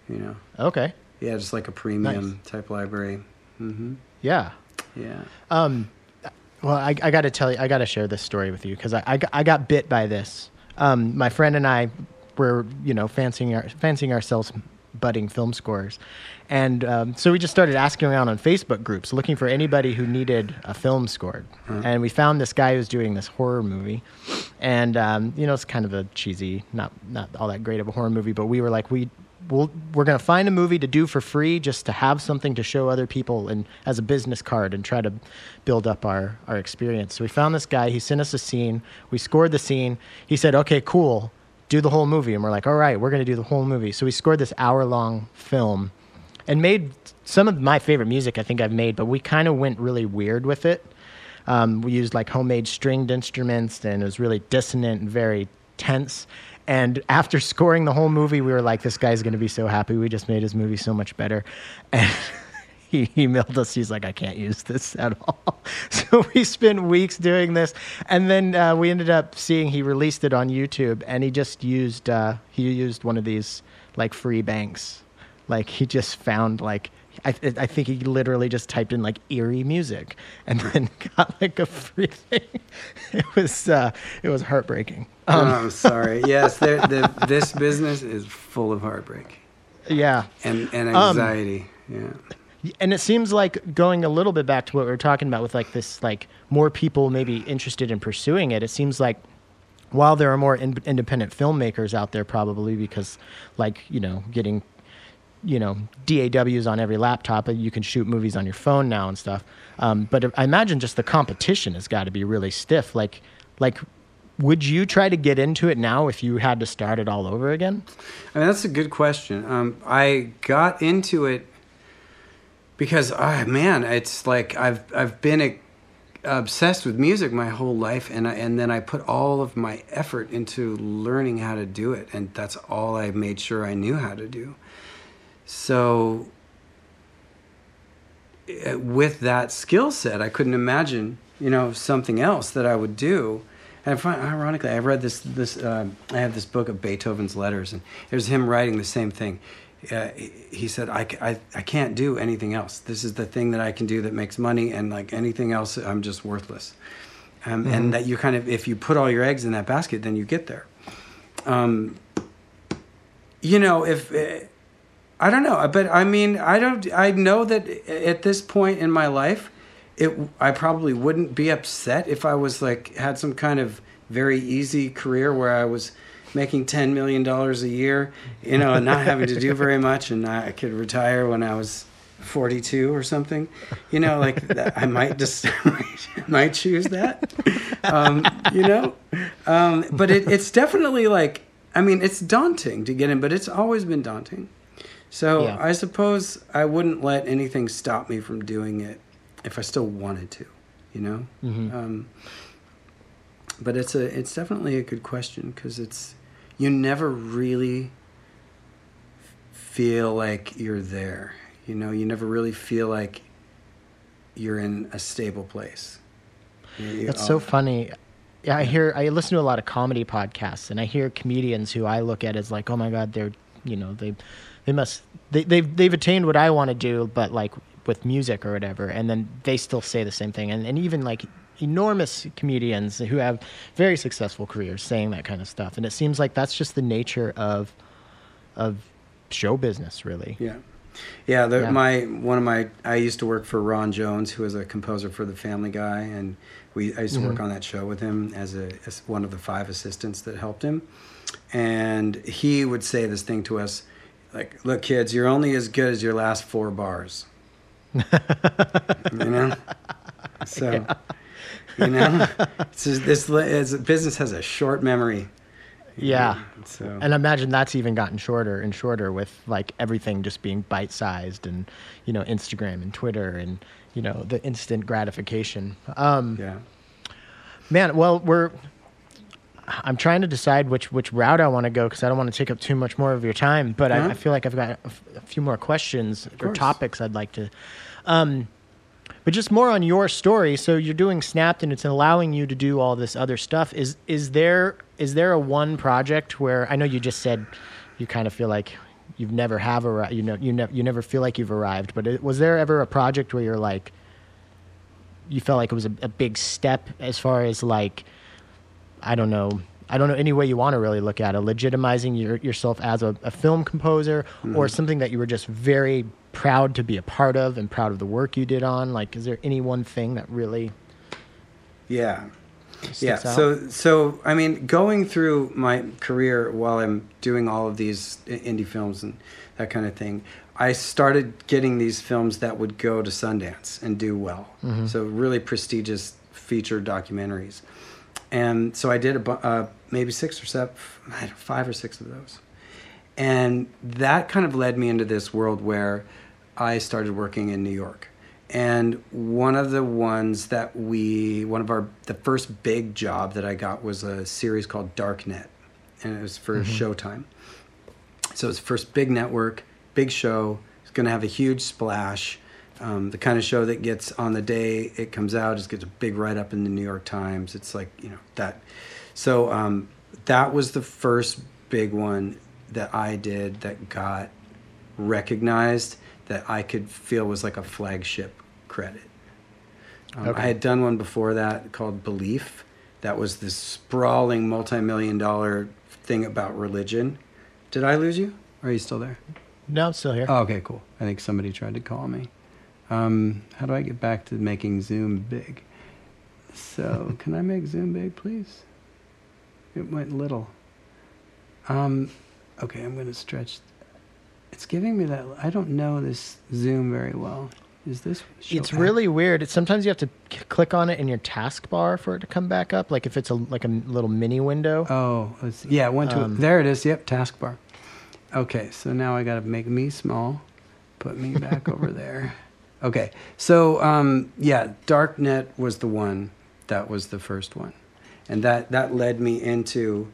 You know, okay yeah, just like a premium type library. hmm yeah Yeah. Um, well, I, I got to tell you, I got to share this story with you because I, I, got- I got bit by this. Um, my friend and I were, you know, fancying, our, fancying ourselves budding film scores. And um, so we just started asking around on Facebook groups looking for anybody who needed a film scored. And we found this guy who's doing this horror movie. And, um, you know, it's kind of a cheesy, not, not all that great of a horror movie, but we were like, we, we'll, we're going to find a movie to do for free just to have something to show other people and as a business card and try to build up our, our experience. So we found this guy. He sent us a scene. We scored the scene. He said, okay, cool. Do the whole movie. And we're like, all right, we're going to do the whole movie. So we scored this hour long film and made some of my favorite music I think I've made, but we kind of went really weird with it. Um, we used like homemade stringed instruments, and it was really dissonant and very tense. And after scoring the whole movie, we were like, "This guy's going to be so happy. We just made his movie so much better." And he emailed us. He's like, "I can't use this at all." So we spent weeks doing this, and then uh, we ended up seeing he released it on YouTube, and he just used uh, he used one of these like free banks. Like he just found like I, I think he literally just typed in like eerie music and then got like a free thing. It was uh, it was heartbreaking. oh, Um, I'm sorry. Yes, the, this business is full of heartbreak yeah, and, and Um, anxiety. yeah. And it seems like going a little bit back to what we were talking about with like this like more people maybe interested in pursuing it. It seems like while there are more in- independent filmmakers out there probably because like you know getting you know DAWs on every laptop and you can shoot movies on your phone now and stuff. Um, but I imagine just the competition has got to be really stiff. Like like would you try to get into it now if you had to start it all over again? I mean, that's a good question. Um, I got into it because, ah, man, it's like I've I've been a, obsessed with music my whole life, and I, and then I put all of my effort into learning how to do it, and that's all I made sure I knew how to do. So, eh, with that skill set, I couldn't imagine, you know, something else that I would do and ironically, I've read this. This uh, I have this book of Beethoven's letters, and there's him writing the same thing. Uh, he said, I, I, I can't do anything else. This is the thing that I can do that makes money, and like anything else, I'm just worthless. Um, mm-hmm. And that you kind of, if you put all your eggs in that basket, then you get there. Um, you know, if uh, I don't know, but I mean, I don't. I know that at this point in my life, it I probably wouldn't be upset if I was like had some kind of very easy career where I was making ten million dollars a year, you know, and not having to do very much, and I could retire when I was forty two or something, you know, like I might just might choose that, um, you know, um, but it, it's definitely like I mean it's daunting to get in, but it's always been daunting. So yeah. I suppose I wouldn't let anything stop me from doing it if I still wanted to, you know. Mm-hmm. Um, but it's a it's definitely a good question because it's you never really feel like you're there. You know, you never really feel like you're in a stable place. You, That's so funny. Yeah, I hear I listen to a lot of comedy podcasts and I hear comedians who I look at as like, "Oh my god, they're, you know, they they must they they've they've attained what I want to do, but like with music or whatever, and then they still say the same thing. And, and even like enormous comedians who have very successful careers saying that kind of stuff. And it seems like that's just the nature of of show business, really. Yeah. Yeah, the, yeah, my one of my I used to work for Ron Jones, who was a composer for The Family Guy, and we I used to mm-hmm. work on that show with him as a as one of the five assistants that helped him, and he would say this thing to us, like, "Look, kids, you're only as good as your last four bars." you know, so yeah. You know, it's just, this business has a short memory. Yeah. So. And imagine that's even gotten shorter and shorter with like everything just being bite sized and, you know, Instagram and Twitter and, you know, the instant gratification. Um, yeah. Man, well, we're I'm trying to decide which which route I want to go because I don't want to take up too much more of your time. But I, I, feel like I've got a, f- a few more questions or topics I'd like to. Um, but just more on your story. So you're doing Snapped, and it's allowing you to do all this other stuff. Is is there is there a one project where I know you just said you kind of feel like you've never have arrived. You know, you never you never feel like you've arrived. But it, was there ever a project where you're like you felt like it was a, a big step as far as like I don't know. I don't know any way you want to really look at it, legitimizing your, yourself as a, a film composer mm-hmm. or something that you were just very proud to be a part of and proud of the work you did on. Like, is there any one thing that really? Yeah, yeah. Out? So, so I mean, going through my career while I'm doing all of these indie films and that kind of thing, I started getting these films that would go to Sundance and do well. Mm-hmm. So, really prestigious feature documentaries and so I did a, uh, maybe six or seven, five or six of those, and that kind of led me into this world where I started working in New York. And one of the ones that we, one of our, the first big job that I got was a series called Darknet, and it was for mm-hmm. Showtime. So it was first big network, big show. It's going to have a huge splash um, the kind of show that gets on the day it comes out, it gets a big write up in the New York Times. It's like you know that. So um, that was the first big one that I did that got recognized that I could feel was like a flagship credit. Um, okay. I had done one before that called Belief. That was this sprawling multi-million dollar thing about religion. Did I lose you? Or are you still there? No, I'm still here. Oh, okay, cool. I think somebody tried to call me. Um, how do I get back to making Zoom big? So, can I make Zoom big, please? It went little. Um, okay, I'm going to stretch. It's giving me that. I don't know this Zoom very well. Is this? It's app? really weird. It's, sometimes you have to c- click on it in your taskbar for it to come back up. Like if it's a like a little mini window. Oh, yeah, it went to Um, there. It is. Yep, taskbar. Okay, so now I got to make me small, put me back over there. Okay, so um, yeah, Darknet was the one that was the first one, and that that led me into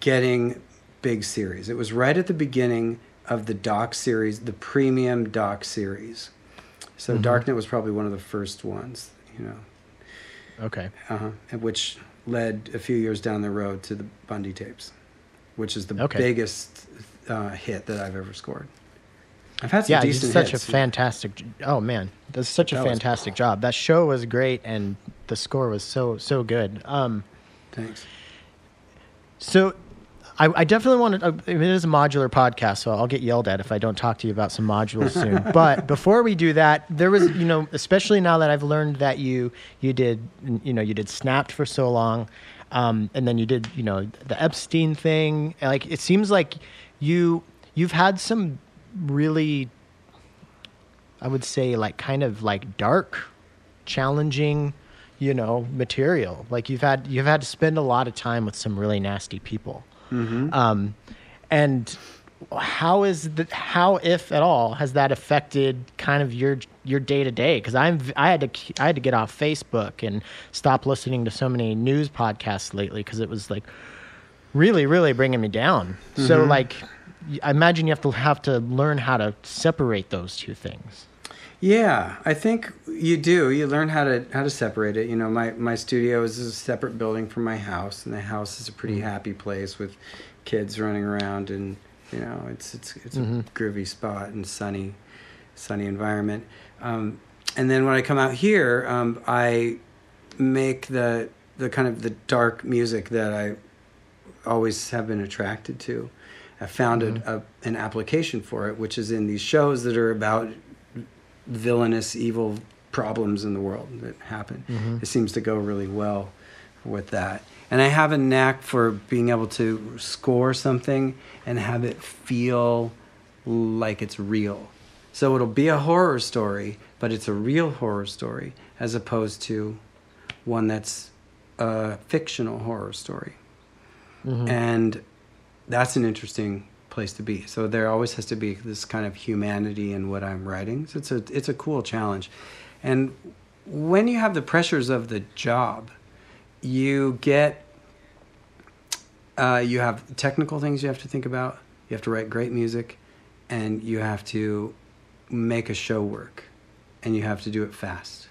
getting big series. It was right at the beginning of the doc series, the premium doc series. So Mhm. Darknet was probably one of the first ones, you know, Okay. uh-huh, and which led a few years down the road to the Bundy tapes, which is the Okay. biggest uh, hit that I've ever scored. I've had some Yeah, did decent such hits. a fantastic. Oh man, that's such a That was fantastic job. That show was great, and the score was so so good. Um, Thanks. So, I, I definitely want to. Uh, it is a modular podcast, so I'll get yelled at if I don't talk to you about some modules soon. but before we do that, there was, you know, especially now that I've learned that you you did, you know, you did Snapped for so long, um, and then you did, you know, the Epstein thing. Like it seems like you you've had some really, I would say, like kind of like dark, challenging you know material like you've had you've had to spend a lot of time with some really nasty people Mm-hmm. um, and how is the how if at all has that affected kind of your your day to day because i'm i had to i had to get off facebook and stop listening to so many news podcasts lately because it was like really really bringing me down so Mhm. like i imagine you have to have to learn how to separate those two things Yeah, I think you do. You learn how to how to separate it. You know, my my studio is a separate building from my house, and the house is a pretty Mm-hmm. happy place with kids running around, and you know, it's it's it's Mhm. a groovy spot and sunny, sunny environment. Um, and then when I come out here, um, I make the the kind of the dark music that I always have been attracted to. I founded a, an application for it, which is in these shows that are about villainous, evil problems in the world that happen. Mhm. It seems to go really well with that. And I have a knack for being able to score something and have it feel like it's real. So it'll be a horror story, but it's a real horror story as opposed to one that's a fictional horror story Mhm. and that's an interesting place to be. So there always has to be this kind of humanity in what I'm writing. So it's a it's a cool challenge, and when you have the pressures of the job, you get uh, you have technical things you have to think about. You have to write great music, and you have to make a show work, and you have to do it fast.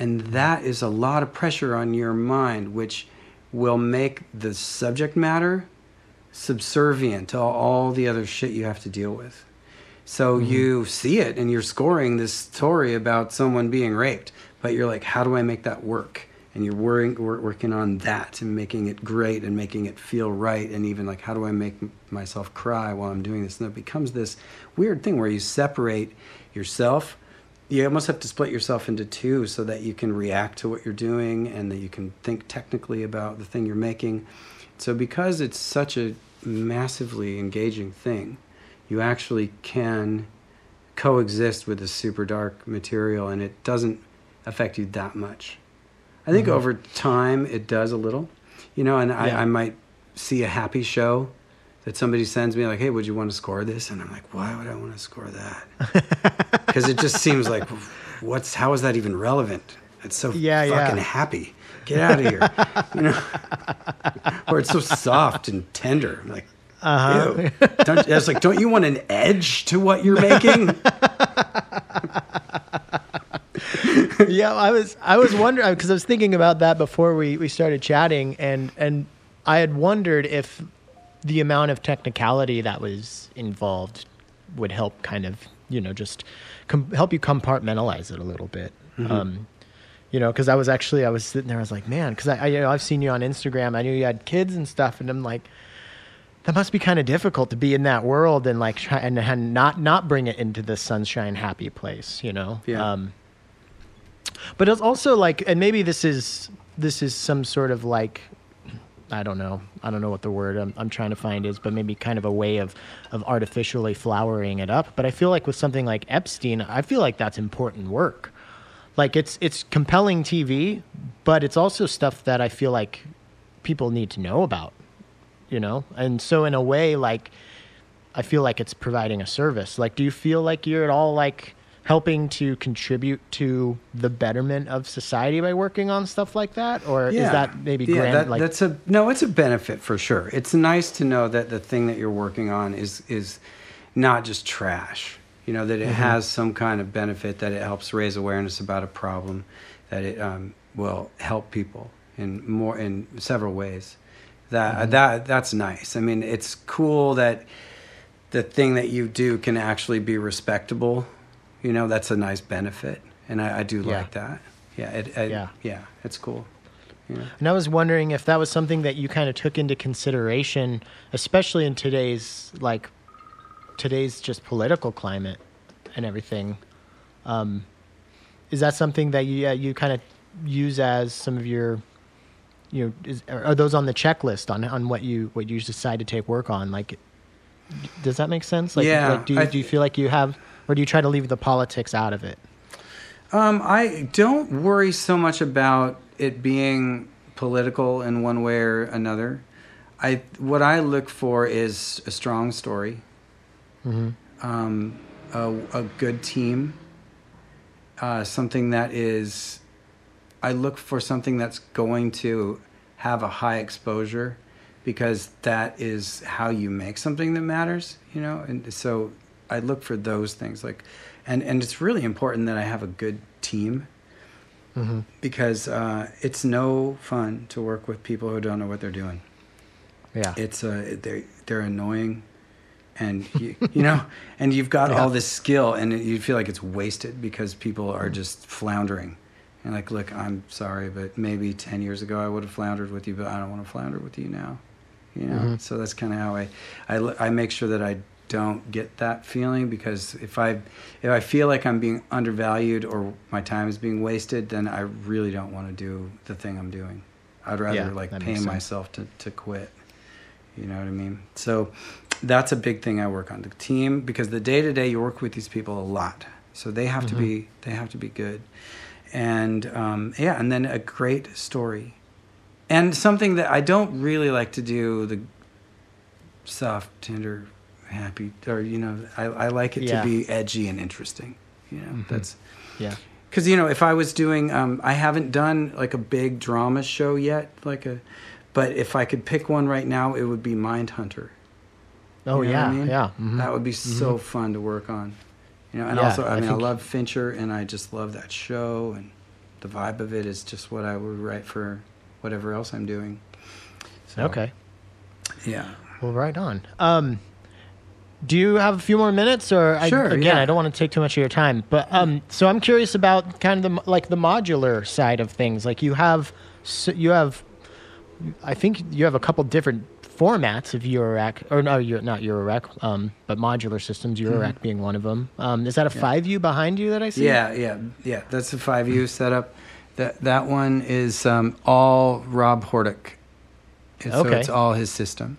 And that is a lot of pressure on your mind, which will make the subject matter subservient to all the other shit you have to deal with. So mm-hmm. you see it and you're scoring this story about someone being raped, but you're like, how do I make that work? And you're worrying, working on that and making it great and making it feel right. And even like, how do I make myself cry while I'm doing this? And it becomes this weird thing where you separate yourself you almost have to split yourself into two so that you can react to what you're doing and that you can think technically about the thing you're making. So, because it's such a massively engaging thing, you actually can coexist with the super dark material and it doesn't affect you that much. I think Mhm. over time it does a little, you know, and Yeah. I, I might see a happy show that somebody sends me like, "Hey, would you want to score this?" And I'm like, "Why would I want to score that?" Because it just seems like, what's how is that even relevant? It's so Yeah, yeah. fucking happy. Get out of here, you know. or it's so soft and tender. I'm like, Uh-huh. ew. Don't, it's like, don't you want an edge to what you're making? yeah, I was I was wondering because I was thinking about that before we, we started chatting, and and I had wondered if the amount of technicality that was involved would help kind of you know just com- help you compartmentalize it a little bit. Um, you know, because I was actually I was sitting there, I was like, man, because I, I you know I've seen you on Instagram, I knew you had kids and stuff, and I'm like. That must be kind of difficult to be in that world and like try and, and not not bring it into the sunshine happy place, you know. Yeah. Um, but it's also like and maybe this is this is some sort of like I don't know. I don't know what the word I'm, I'm trying to find is, but maybe kind of a way of, of artificially flowering it up. But I feel like with something like Epstein, I feel like that's important work. Like it's it's compelling TV, but it's also stuff that I feel like people need to know about, you know. And so in a way, like I feel like it's providing a service. Like, do you feel like you're at all like helping to contribute to the betterment of society by working on stuff like that, or is that maybe yeah, grand? that, like, that's a no. It's a benefit for sure. It's nice to know that the thing that you're working on is is not just trash. You know that it Mm-hmm. has some kind of benefit. That it helps raise awareness about a problem. That it um, will help people in more in several ways. That Mm-hmm. that that's nice. I mean, it's cool that the thing that you do can actually be respectable. You know, that's a nice benefit, and I, I do Yeah. like that. Yeah, it, Yeah. yeah, it's cool. Yeah. And I was wondering if that was something that you kind of took into consideration, especially in today's like today's just political climate and everything. Um, is that something that you uh, you kind of use as some of your you know is, are those on the checklist on on what you what you decide to take work on like does that make sense like, Yeah, like do you, do you feel like you have or do you try to leave the politics out of it Um, I don't worry so much about it being political in one way or another. I what I look for is a strong story, mm-hmm. um, a, a good team, uh, something that is. I look for something that's going to have a high exposure, because that is how you make something that matters, you know. And so I look for those things, like, and and it's really important that I have a good team Mm-hmm. because uh, it's no fun to work with people who don't know what they're doing. yeah It's uh, they're they're annoying, and you, you know, and you've got Yeah. all this skill, and you feel like it's wasted because people are just floundering. And like, look, I'm sorry, but maybe ten years ago I would have floundered with you, but I don't want to flounder with you now. You know, Mhm. so that's kind of how I, I make sure that I don't get that feeling because if I, if I feel like I'm being undervalued or my time is being wasted, then I really don't want to do the thing I'm doing. I'd rather Yeah, like pay myself to, to quit. You know what I mean? So that's a big thing I work on the team because the day to day you work with these people a lot, so they have to Mm-hmm. be they have to be good, and um, yeah, and then a great story, and something that I don't really like to do the soft, tender, happy, or you know, I, I like it Yeah. to be edgy and interesting. You know, that's yeah because you know if i was doing um, i haven't done like a big drama show yet like a but if i could pick one right now it would be Mindhunter oh You know yeah I mean? yeah mhm. that would be so fun to work on you know and Yeah, also i I mean think- i love fincher and i just love that show and the vibe of it is just what i would write for whatever else i'm doing so, okay yeah Well, right on. Um, do you have a few more minutes, or I, Sure, again, yeah. I don't want to take too much of your time, but um, so I'm curious about kind of the like the modular side of things. Like you have, so you have, I think you have a couple different formats of Eurorack, or no, you're not Eurorack, um, but modular systems. Eurorack being one of them. Um, is that a Mm-hmm. Yeah. five U behind you that I see? Yeah, yeah, yeah. That's a five U setup. That that one is um, all Rob Hordijk. And So it's all his system.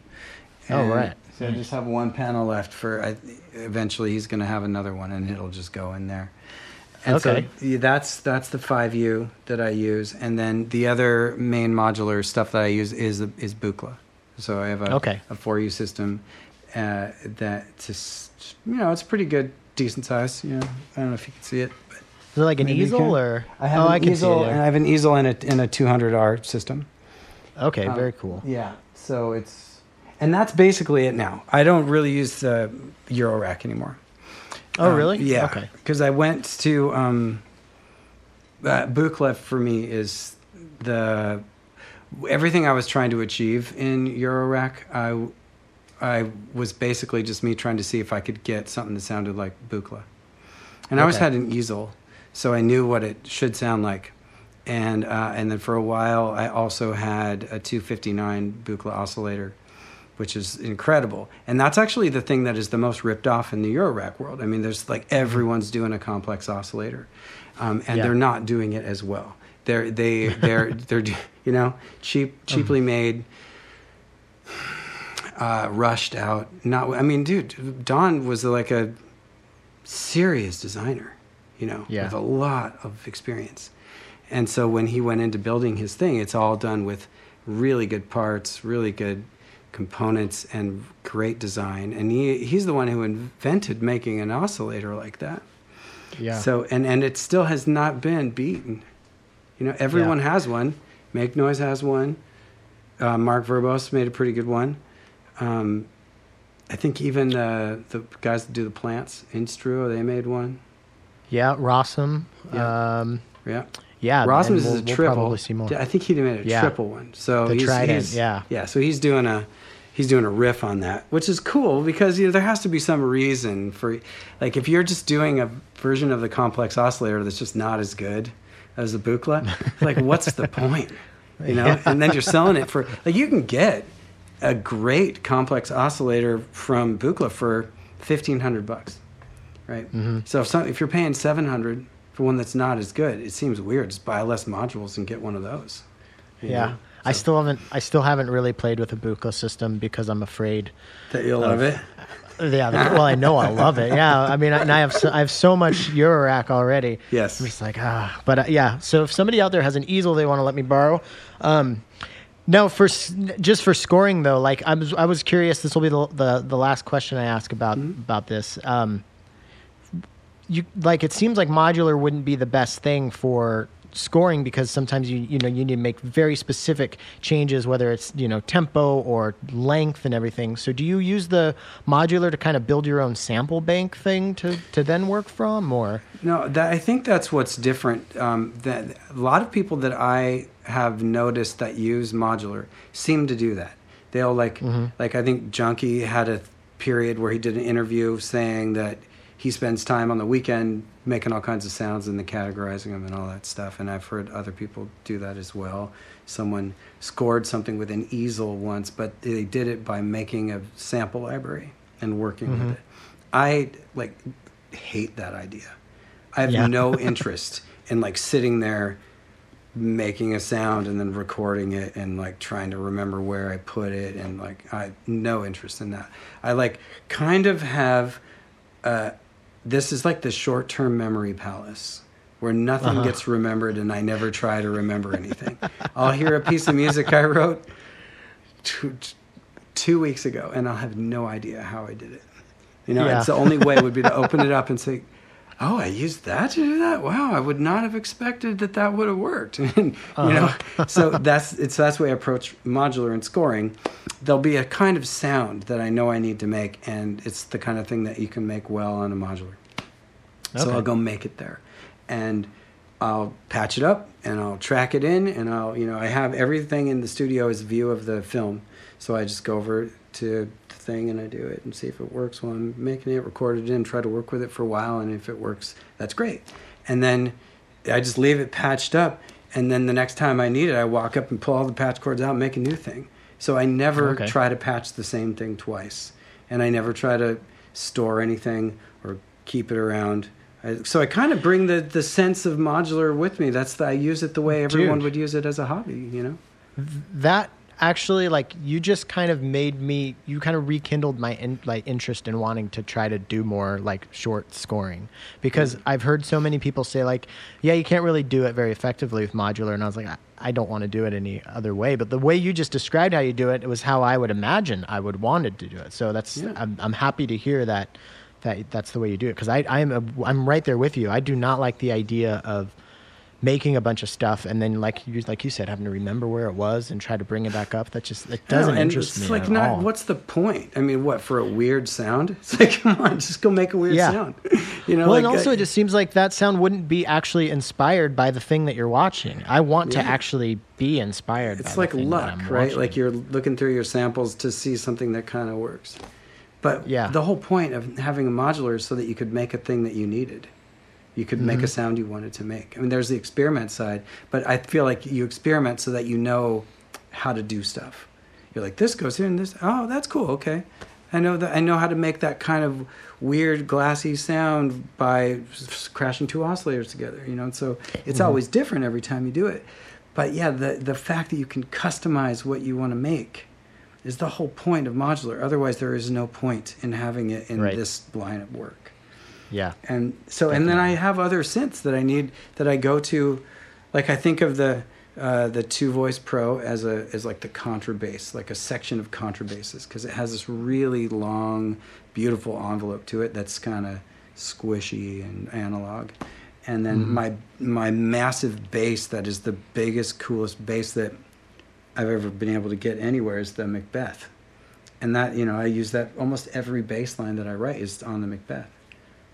Oh, right. So I just have one panel left for. I, eventually, he's going to have another one, and it'll just go in there. And Okay. so that's that's the five U that I use, and then the other main modular stuff that I use is is Buchla. So I have a Okay. a four U system uh, that just you know it's pretty good, decent size. You know, I don't know if you can see it, but Is it like an easel or? I have oh, an I can easel, see it. and I have an easel in a in a 200R system. Okay, Um, very cool. Yeah, so it's and that's basically it now. I don't really use the Euro rack anymore. Oh, Um, really? Yeah. Okay. Because I went to um, uh, for me is the everything I was trying to achieve in Eurorack. I I was basically just me trying to see if I could get something that sounded like Buchla, and I always had an easel, so I knew what it should sound like. And uh, and then for a while, I also had a 259 Buchla oscillator, which is incredible. And that's actually the thing that is the most ripped off in the Eurorack world. I mean, there's like everyone's doing a complex oscillator, um, and Yeah. they're not doing it as well. They're they they're they're you know cheap cheaply made. uh, rushed out. Not, I mean, dude, Don was like a serious designer, you know, Yeah. with a lot of experience. And so when he went into building his thing, it's all done with really good parts, really good components, and great design. And he, he's the one who invented making an oscillator like that. Yeah. So and and it still has not been beaten. You know, everyone has one. Make Noise has one. Uh, Mark Verbos made a pretty good one. Um, I think even uh, the guys that do the plants, Instruo, they made one. yeah, Rossum. Yeah. Um, Yeah. yeah. And is we'll- a we'll triple. probably see more. I think he made a Yeah. triple one. So The he's, Trident, he's- yeah. yeah. So he's doing a he's doing a riff on that, which is cool because you know there has to be some reason for like if you're just doing a version of the complex oscillator that's just not as good as the Buchla, like what's the point? You know, Yeah. and then you're selling it for like you can get a great complex oscillator from Buchla for fifteen hundred bucks, right? Mm-hmm. So if some, if you're paying seven hundred for one that's not as good, it seems weird. Just buy less modules and get one of those. yeah. know? I still haven't. I still haven't really played with a Buchla system because I'm afraid. that you'll love it. Yeah. well, I know I'll love it. Yeah. I mean, and I have so, I have so much Eurorack already. Yes. I'm just like ah. But uh, yeah. So if somebody out there has an easel they want to let me borrow, um, no, for just for scoring though, like I was I was curious. This will be the the, the last question I ask about Mm-hmm. about this. Um, you like it seems like modular wouldn't be the best thing for scoring because sometimes you you know you need to make very specific changes whether it's you know tempo or length and everything so do you use the modular to kind of build your own sample bank thing to to then work from or No, that, I think that's what's different. Um, that a lot of people that I have noticed that use modular seem to do that. They'll like, like I think Junkie had a period where he did an interview saying that he spends time on the weekend making all kinds of sounds and then categorizing them and all that stuff. And I've heard other people do that as well. Someone scored something with an easel once, but they did it by making a sample library and working with it. I like hate that idea. I have Yeah. no interest in like sitting there making a sound and then recording it and like trying to remember where I put it and like I no interest in that. I like kind of have uh this is like the short-term memory palace where nothing Uh-huh. gets remembered and I never try to remember anything. I'll hear a piece of music I wrote two, two weeks ago and I'll have no idea how I did it. You know, Yeah. it's the only way would be to open it up and say, "Oh, I used that to do that. Wow, I would not have expected that that would have worked." and, You know, so that's it's that's the way I approach modular and scoring. There'll be a kind of sound that I know I need to make, and it's the kind of thing that you can make well on a modular. So I'll go make it there, and I'll patch it up and I'll track it in, and I'll you know I have everything in the studio as view of the film, so I just go over to the thing and I do it and see if it works while I'm making it, record it in, try to work with it for a while, and if it works, that's great, and then I just leave it patched up, and then the next time I need it, I walk up and pull all the patch cords out, and make a new thing. So I never Okay. try to patch the same thing twice, and I never try to store anything or keep it around. So I kind of bring the, the sense of modular with me. That's the, I use it the way everyone Dude. would use it as a hobby. You know. that actually like you just kind of made me you kind of rekindled my in, like interest in wanting to try to do more like short scoring because mm. I've heard so many people say like yeah you can't really do it very effectively with modular and I was like I, I don't want to do it any other way but the way you just described how you do it it was how I would imagine I would wanted to do it so that's Yeah. I'm, I'm happy to hear that that that's the way you do it because I I'm a, I'm right there with you I do not like the idea of making a bunch of stuff and then like you like you said having to remember where it was and try to bring it back up that just it doesn't interest it's me like at not. all. What's the point? I mean, what for a weird sound? It's like, come on, just go make a weird Yeah. sound. You know. well, like, and also it just seems like that sound wouldn't be actually inspired by the thing that you're watching. I want to actually be inspired. it's by like the thing that luck, right? watching. Like you're looking through your samples to see something that kind of works. But Yeah. the whole point of having a modular is so that you could make a thing that you needed. You could make a mm-hmm. sound you wanted to make. I mean, there's the experiment side, but I feel like you experiment so that you know how to do stuff. You're like, this goes here and this. Oh, that's cool. Okay, I know that. I know how to make that kind of weird glassy sound by crashing two oscillators together. You know, and so it's mm-hmm. always different every time you do it. But yeah, the the fact that you can customize what you want to make is the whole point of modular. Otherwise, there is no point in having it in Right. this line of work. Yeah. And so, and then I have other synths that I need that I go to, like I think of the uh, the Two Voice Pro as a as like the contrabass, like a section of contrabasses, because it has this really long, beautiful envelope to it that's kind of squishy and analog. And then my my massive bass that is the biggest, coolest bass that I've ever been able to get anywhere is the Macbeth. And that, you know, I use that almost every bass line that I write is on the Macbeth.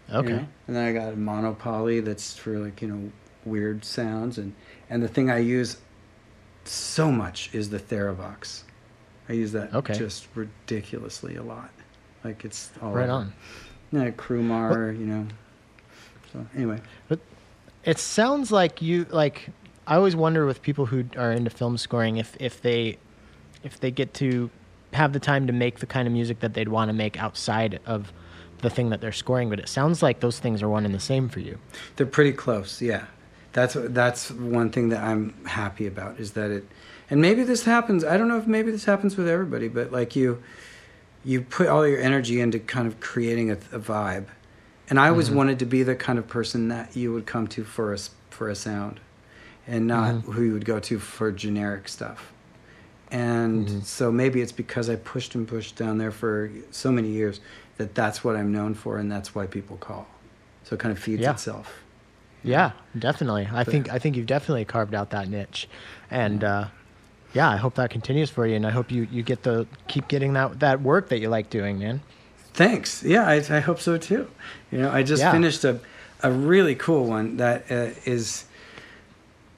you Okay. know? And then I got a monopoly that's for like, you know, weird sounds and and the thing I use so much is the Theravox. I use that Okay. just ridiculously a lot. Like it's all Right over. on. Yeah, Crumar, you know. So anyway. But it sounds like you like. I always wonder with people who are into film scoring if if they if they get to have the time to make the kind of music that they'd want to make outside of the thing that they're scoring. But it sounds like those things are one and the same for you. They're pretty close, yeah. That's that's one thing that I'm happy about is that it, and maybe this happens. I don't know if maybe this happens with everybody, but like you, you put all your energy into kind of creating a, a vibe, and I always mm-hmm. wanted to be the kind of person that you would come to for a for a sound, and not who you would go to for generic stuff. And so maybe it's because I pushed and pushed down there for so many years that that's what I'm known for, and that's why people call. So it kind of feeds Yeah. itself. Yeah, definitely. I think I think you've definitely carved out that niche, and uh, yeah, I hope that continues for you, and I hope you, you get the keep getting that that work that you like doing, man. Thanks. Yeah, I, I hope so too. You know, I just Yeah. finished a, a really cool one that uh, is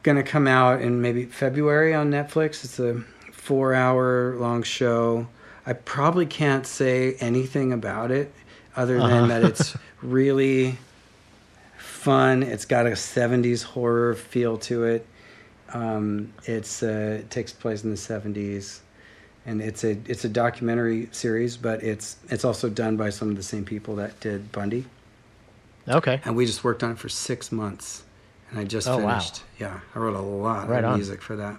going to come out in maybe February on Netflix. It's a four hour long show. I probably can't say anything about it other than Uh-huh. that it's really fun. It's got a 70s horror feel to it. Um, it's uh, it takes place in the 70s and it's a it's a documentary series, but it's it's also done by some of the same people that did Bundy. Okay. And we just worked on it for six months, and I just Oh, wow. finished. Yeah, I wrote a lot Right of on. music for that.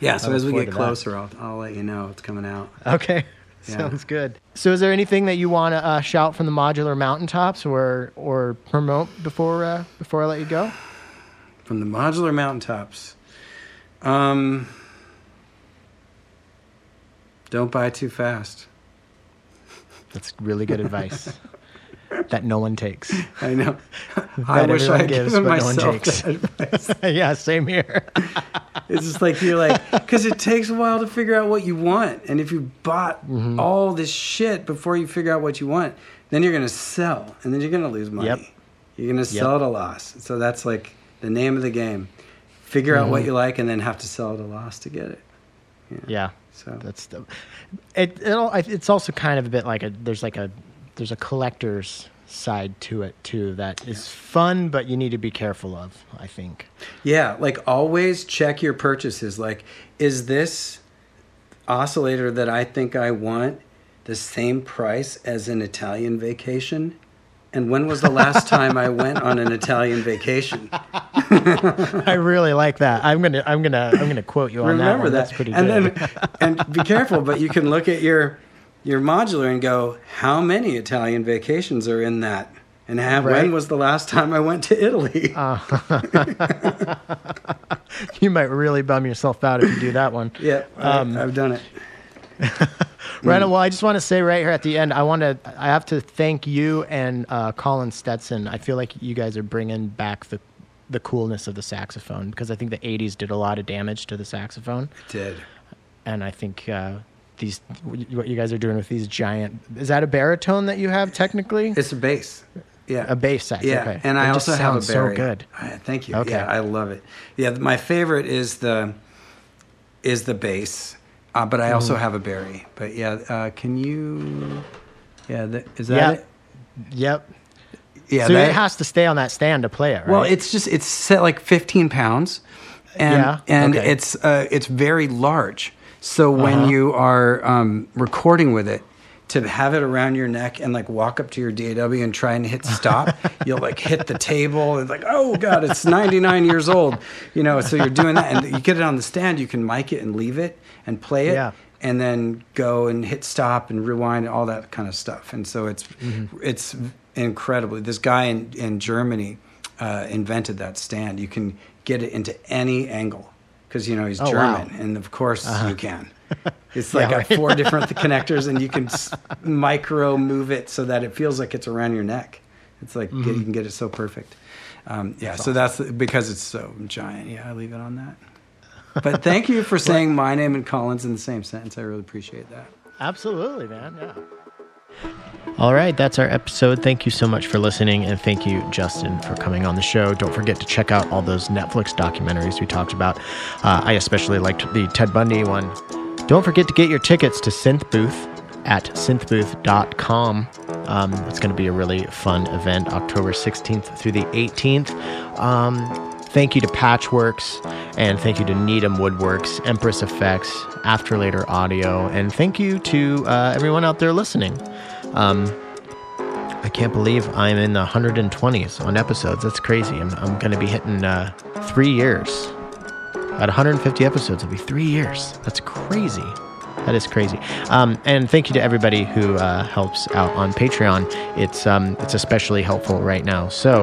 Yeah, so as we get closer, I'll I'll let you know it's coming out. Okay. Yeah. Sounds good. So, is there anything that you want to uh, shout from the modular mountaintops or or promote before uh, before I let you go? From the modular mountaintops. Um, don't buy too fast. That's really good advice that no one takes. I know. I wish I had gives, given but no one takes. advice. yeah, same here. It's just like you're like, because it takes a while to figure out what you want, and if you bought Mm-hmm. all this shit before you figure out what you want, then you're gonna sell, and then you're gonna lose money. Yep. You're gonna sell at a loss. So that's like the name of the game. Figure out Mm-hmm. what you like, and then have to sell at a loss to get it. Yeah, So that's the. It it'll, it's also kind of a bit like a there's like a there's a collector's side to it too that is fun, but you need to be careful of. I think. Yeah, like always check your purchases. Like, is this oscillator that I think I want the same price as an Italian vacation? And when was the last time I went on an Italian vacation? I really like that. I'm gonna I'm gonna I'm gonna quote you on that. Remember that. That's pretty and good. then and be careful, but you can look at your your modular and go, how many Italian vacations are in that? And have, Right. when was the last time I went to Italy? you might really bum yourself out if you do that one. yeah, um, I've done it. Right. Well, I just want to say right here at the end, I want to, I have to thank you and uh, Colin Stetson. I feel like you guys are bringing back the, the coolness of the saxophone because I think the '80s did a lot of damage to the saxophone, It Did. and I think uh, these, what you guys are doing with these giant, is that a baritone that you have technically? It's a bass. Yeah. a bass sax. Yeah, okay. and It I also have a sounds so good. Uh, thank you. Okay. Yeah, I love it. Yeah, my favorite is the is the bass, uh, but I also have a Barry. But yeah, uh, can you? Yeah, th- is that Yeah. it? Yep. Yeah, so that- it has to stay on that stand to play it, right? Well, it's just it's set like 15 pounds, and Yeah, and okay. it's uh, it's very large. So when Uh-huh. you are um, recording with it, to have it around your neck and like walk up to your DAW and try and hit stop, you'll like hit the table and like, oh god, it's 99 years old, you know. So you're doing that, and you get it on the stand. You can mic it and leave it and play it. Yeah. and then go and hit stop and rewind all that kind of stuff. And so it's Mm-hmm. it's incredibly. This guy in in Germany uh, invented that stand. You can get it into any angle because you know he's Oh, wow. Uh-huh. German, and of course you can. It's like Yeah, right. four different connectors, and you can s- micro move it so that it feels like it's around your neck. It's like Mm-hmm. you can get it so perfect. Um, yeah, so that's because it's so giant. Yeah, I leave it on that. But thank you for saying my name and Colin's in the same sentence. I really appreciate that. Absolutely, man. Yeah. All right, that's our episode. Thank you so much for listening, and thank you, Justin, for coming on the show. Don't forget to check out all those Netflix documentaries we talked about. Uh, I especially liked the Ted Bundy one. Don't forget to get your tickets to Synth Booth at synthbooth.com. Um, it's going to be a really fun event, October 16th through the 18th. Um, thank you to Patchworks, and thank you to Needham Woodworks, Empress Effects, After Later Audio, and thank you to uh, everyone out there listening. Um, I can't believe I'm in the 120s on episodes. That's crazy. I'm, I'm going to be hitting uh, three years. At 150 episodes, it'll be three years. That's crazy. That is crazy. Um, and thank you to everybody who uh, helps out on Patreon. It's um, it's especially helpful right now. So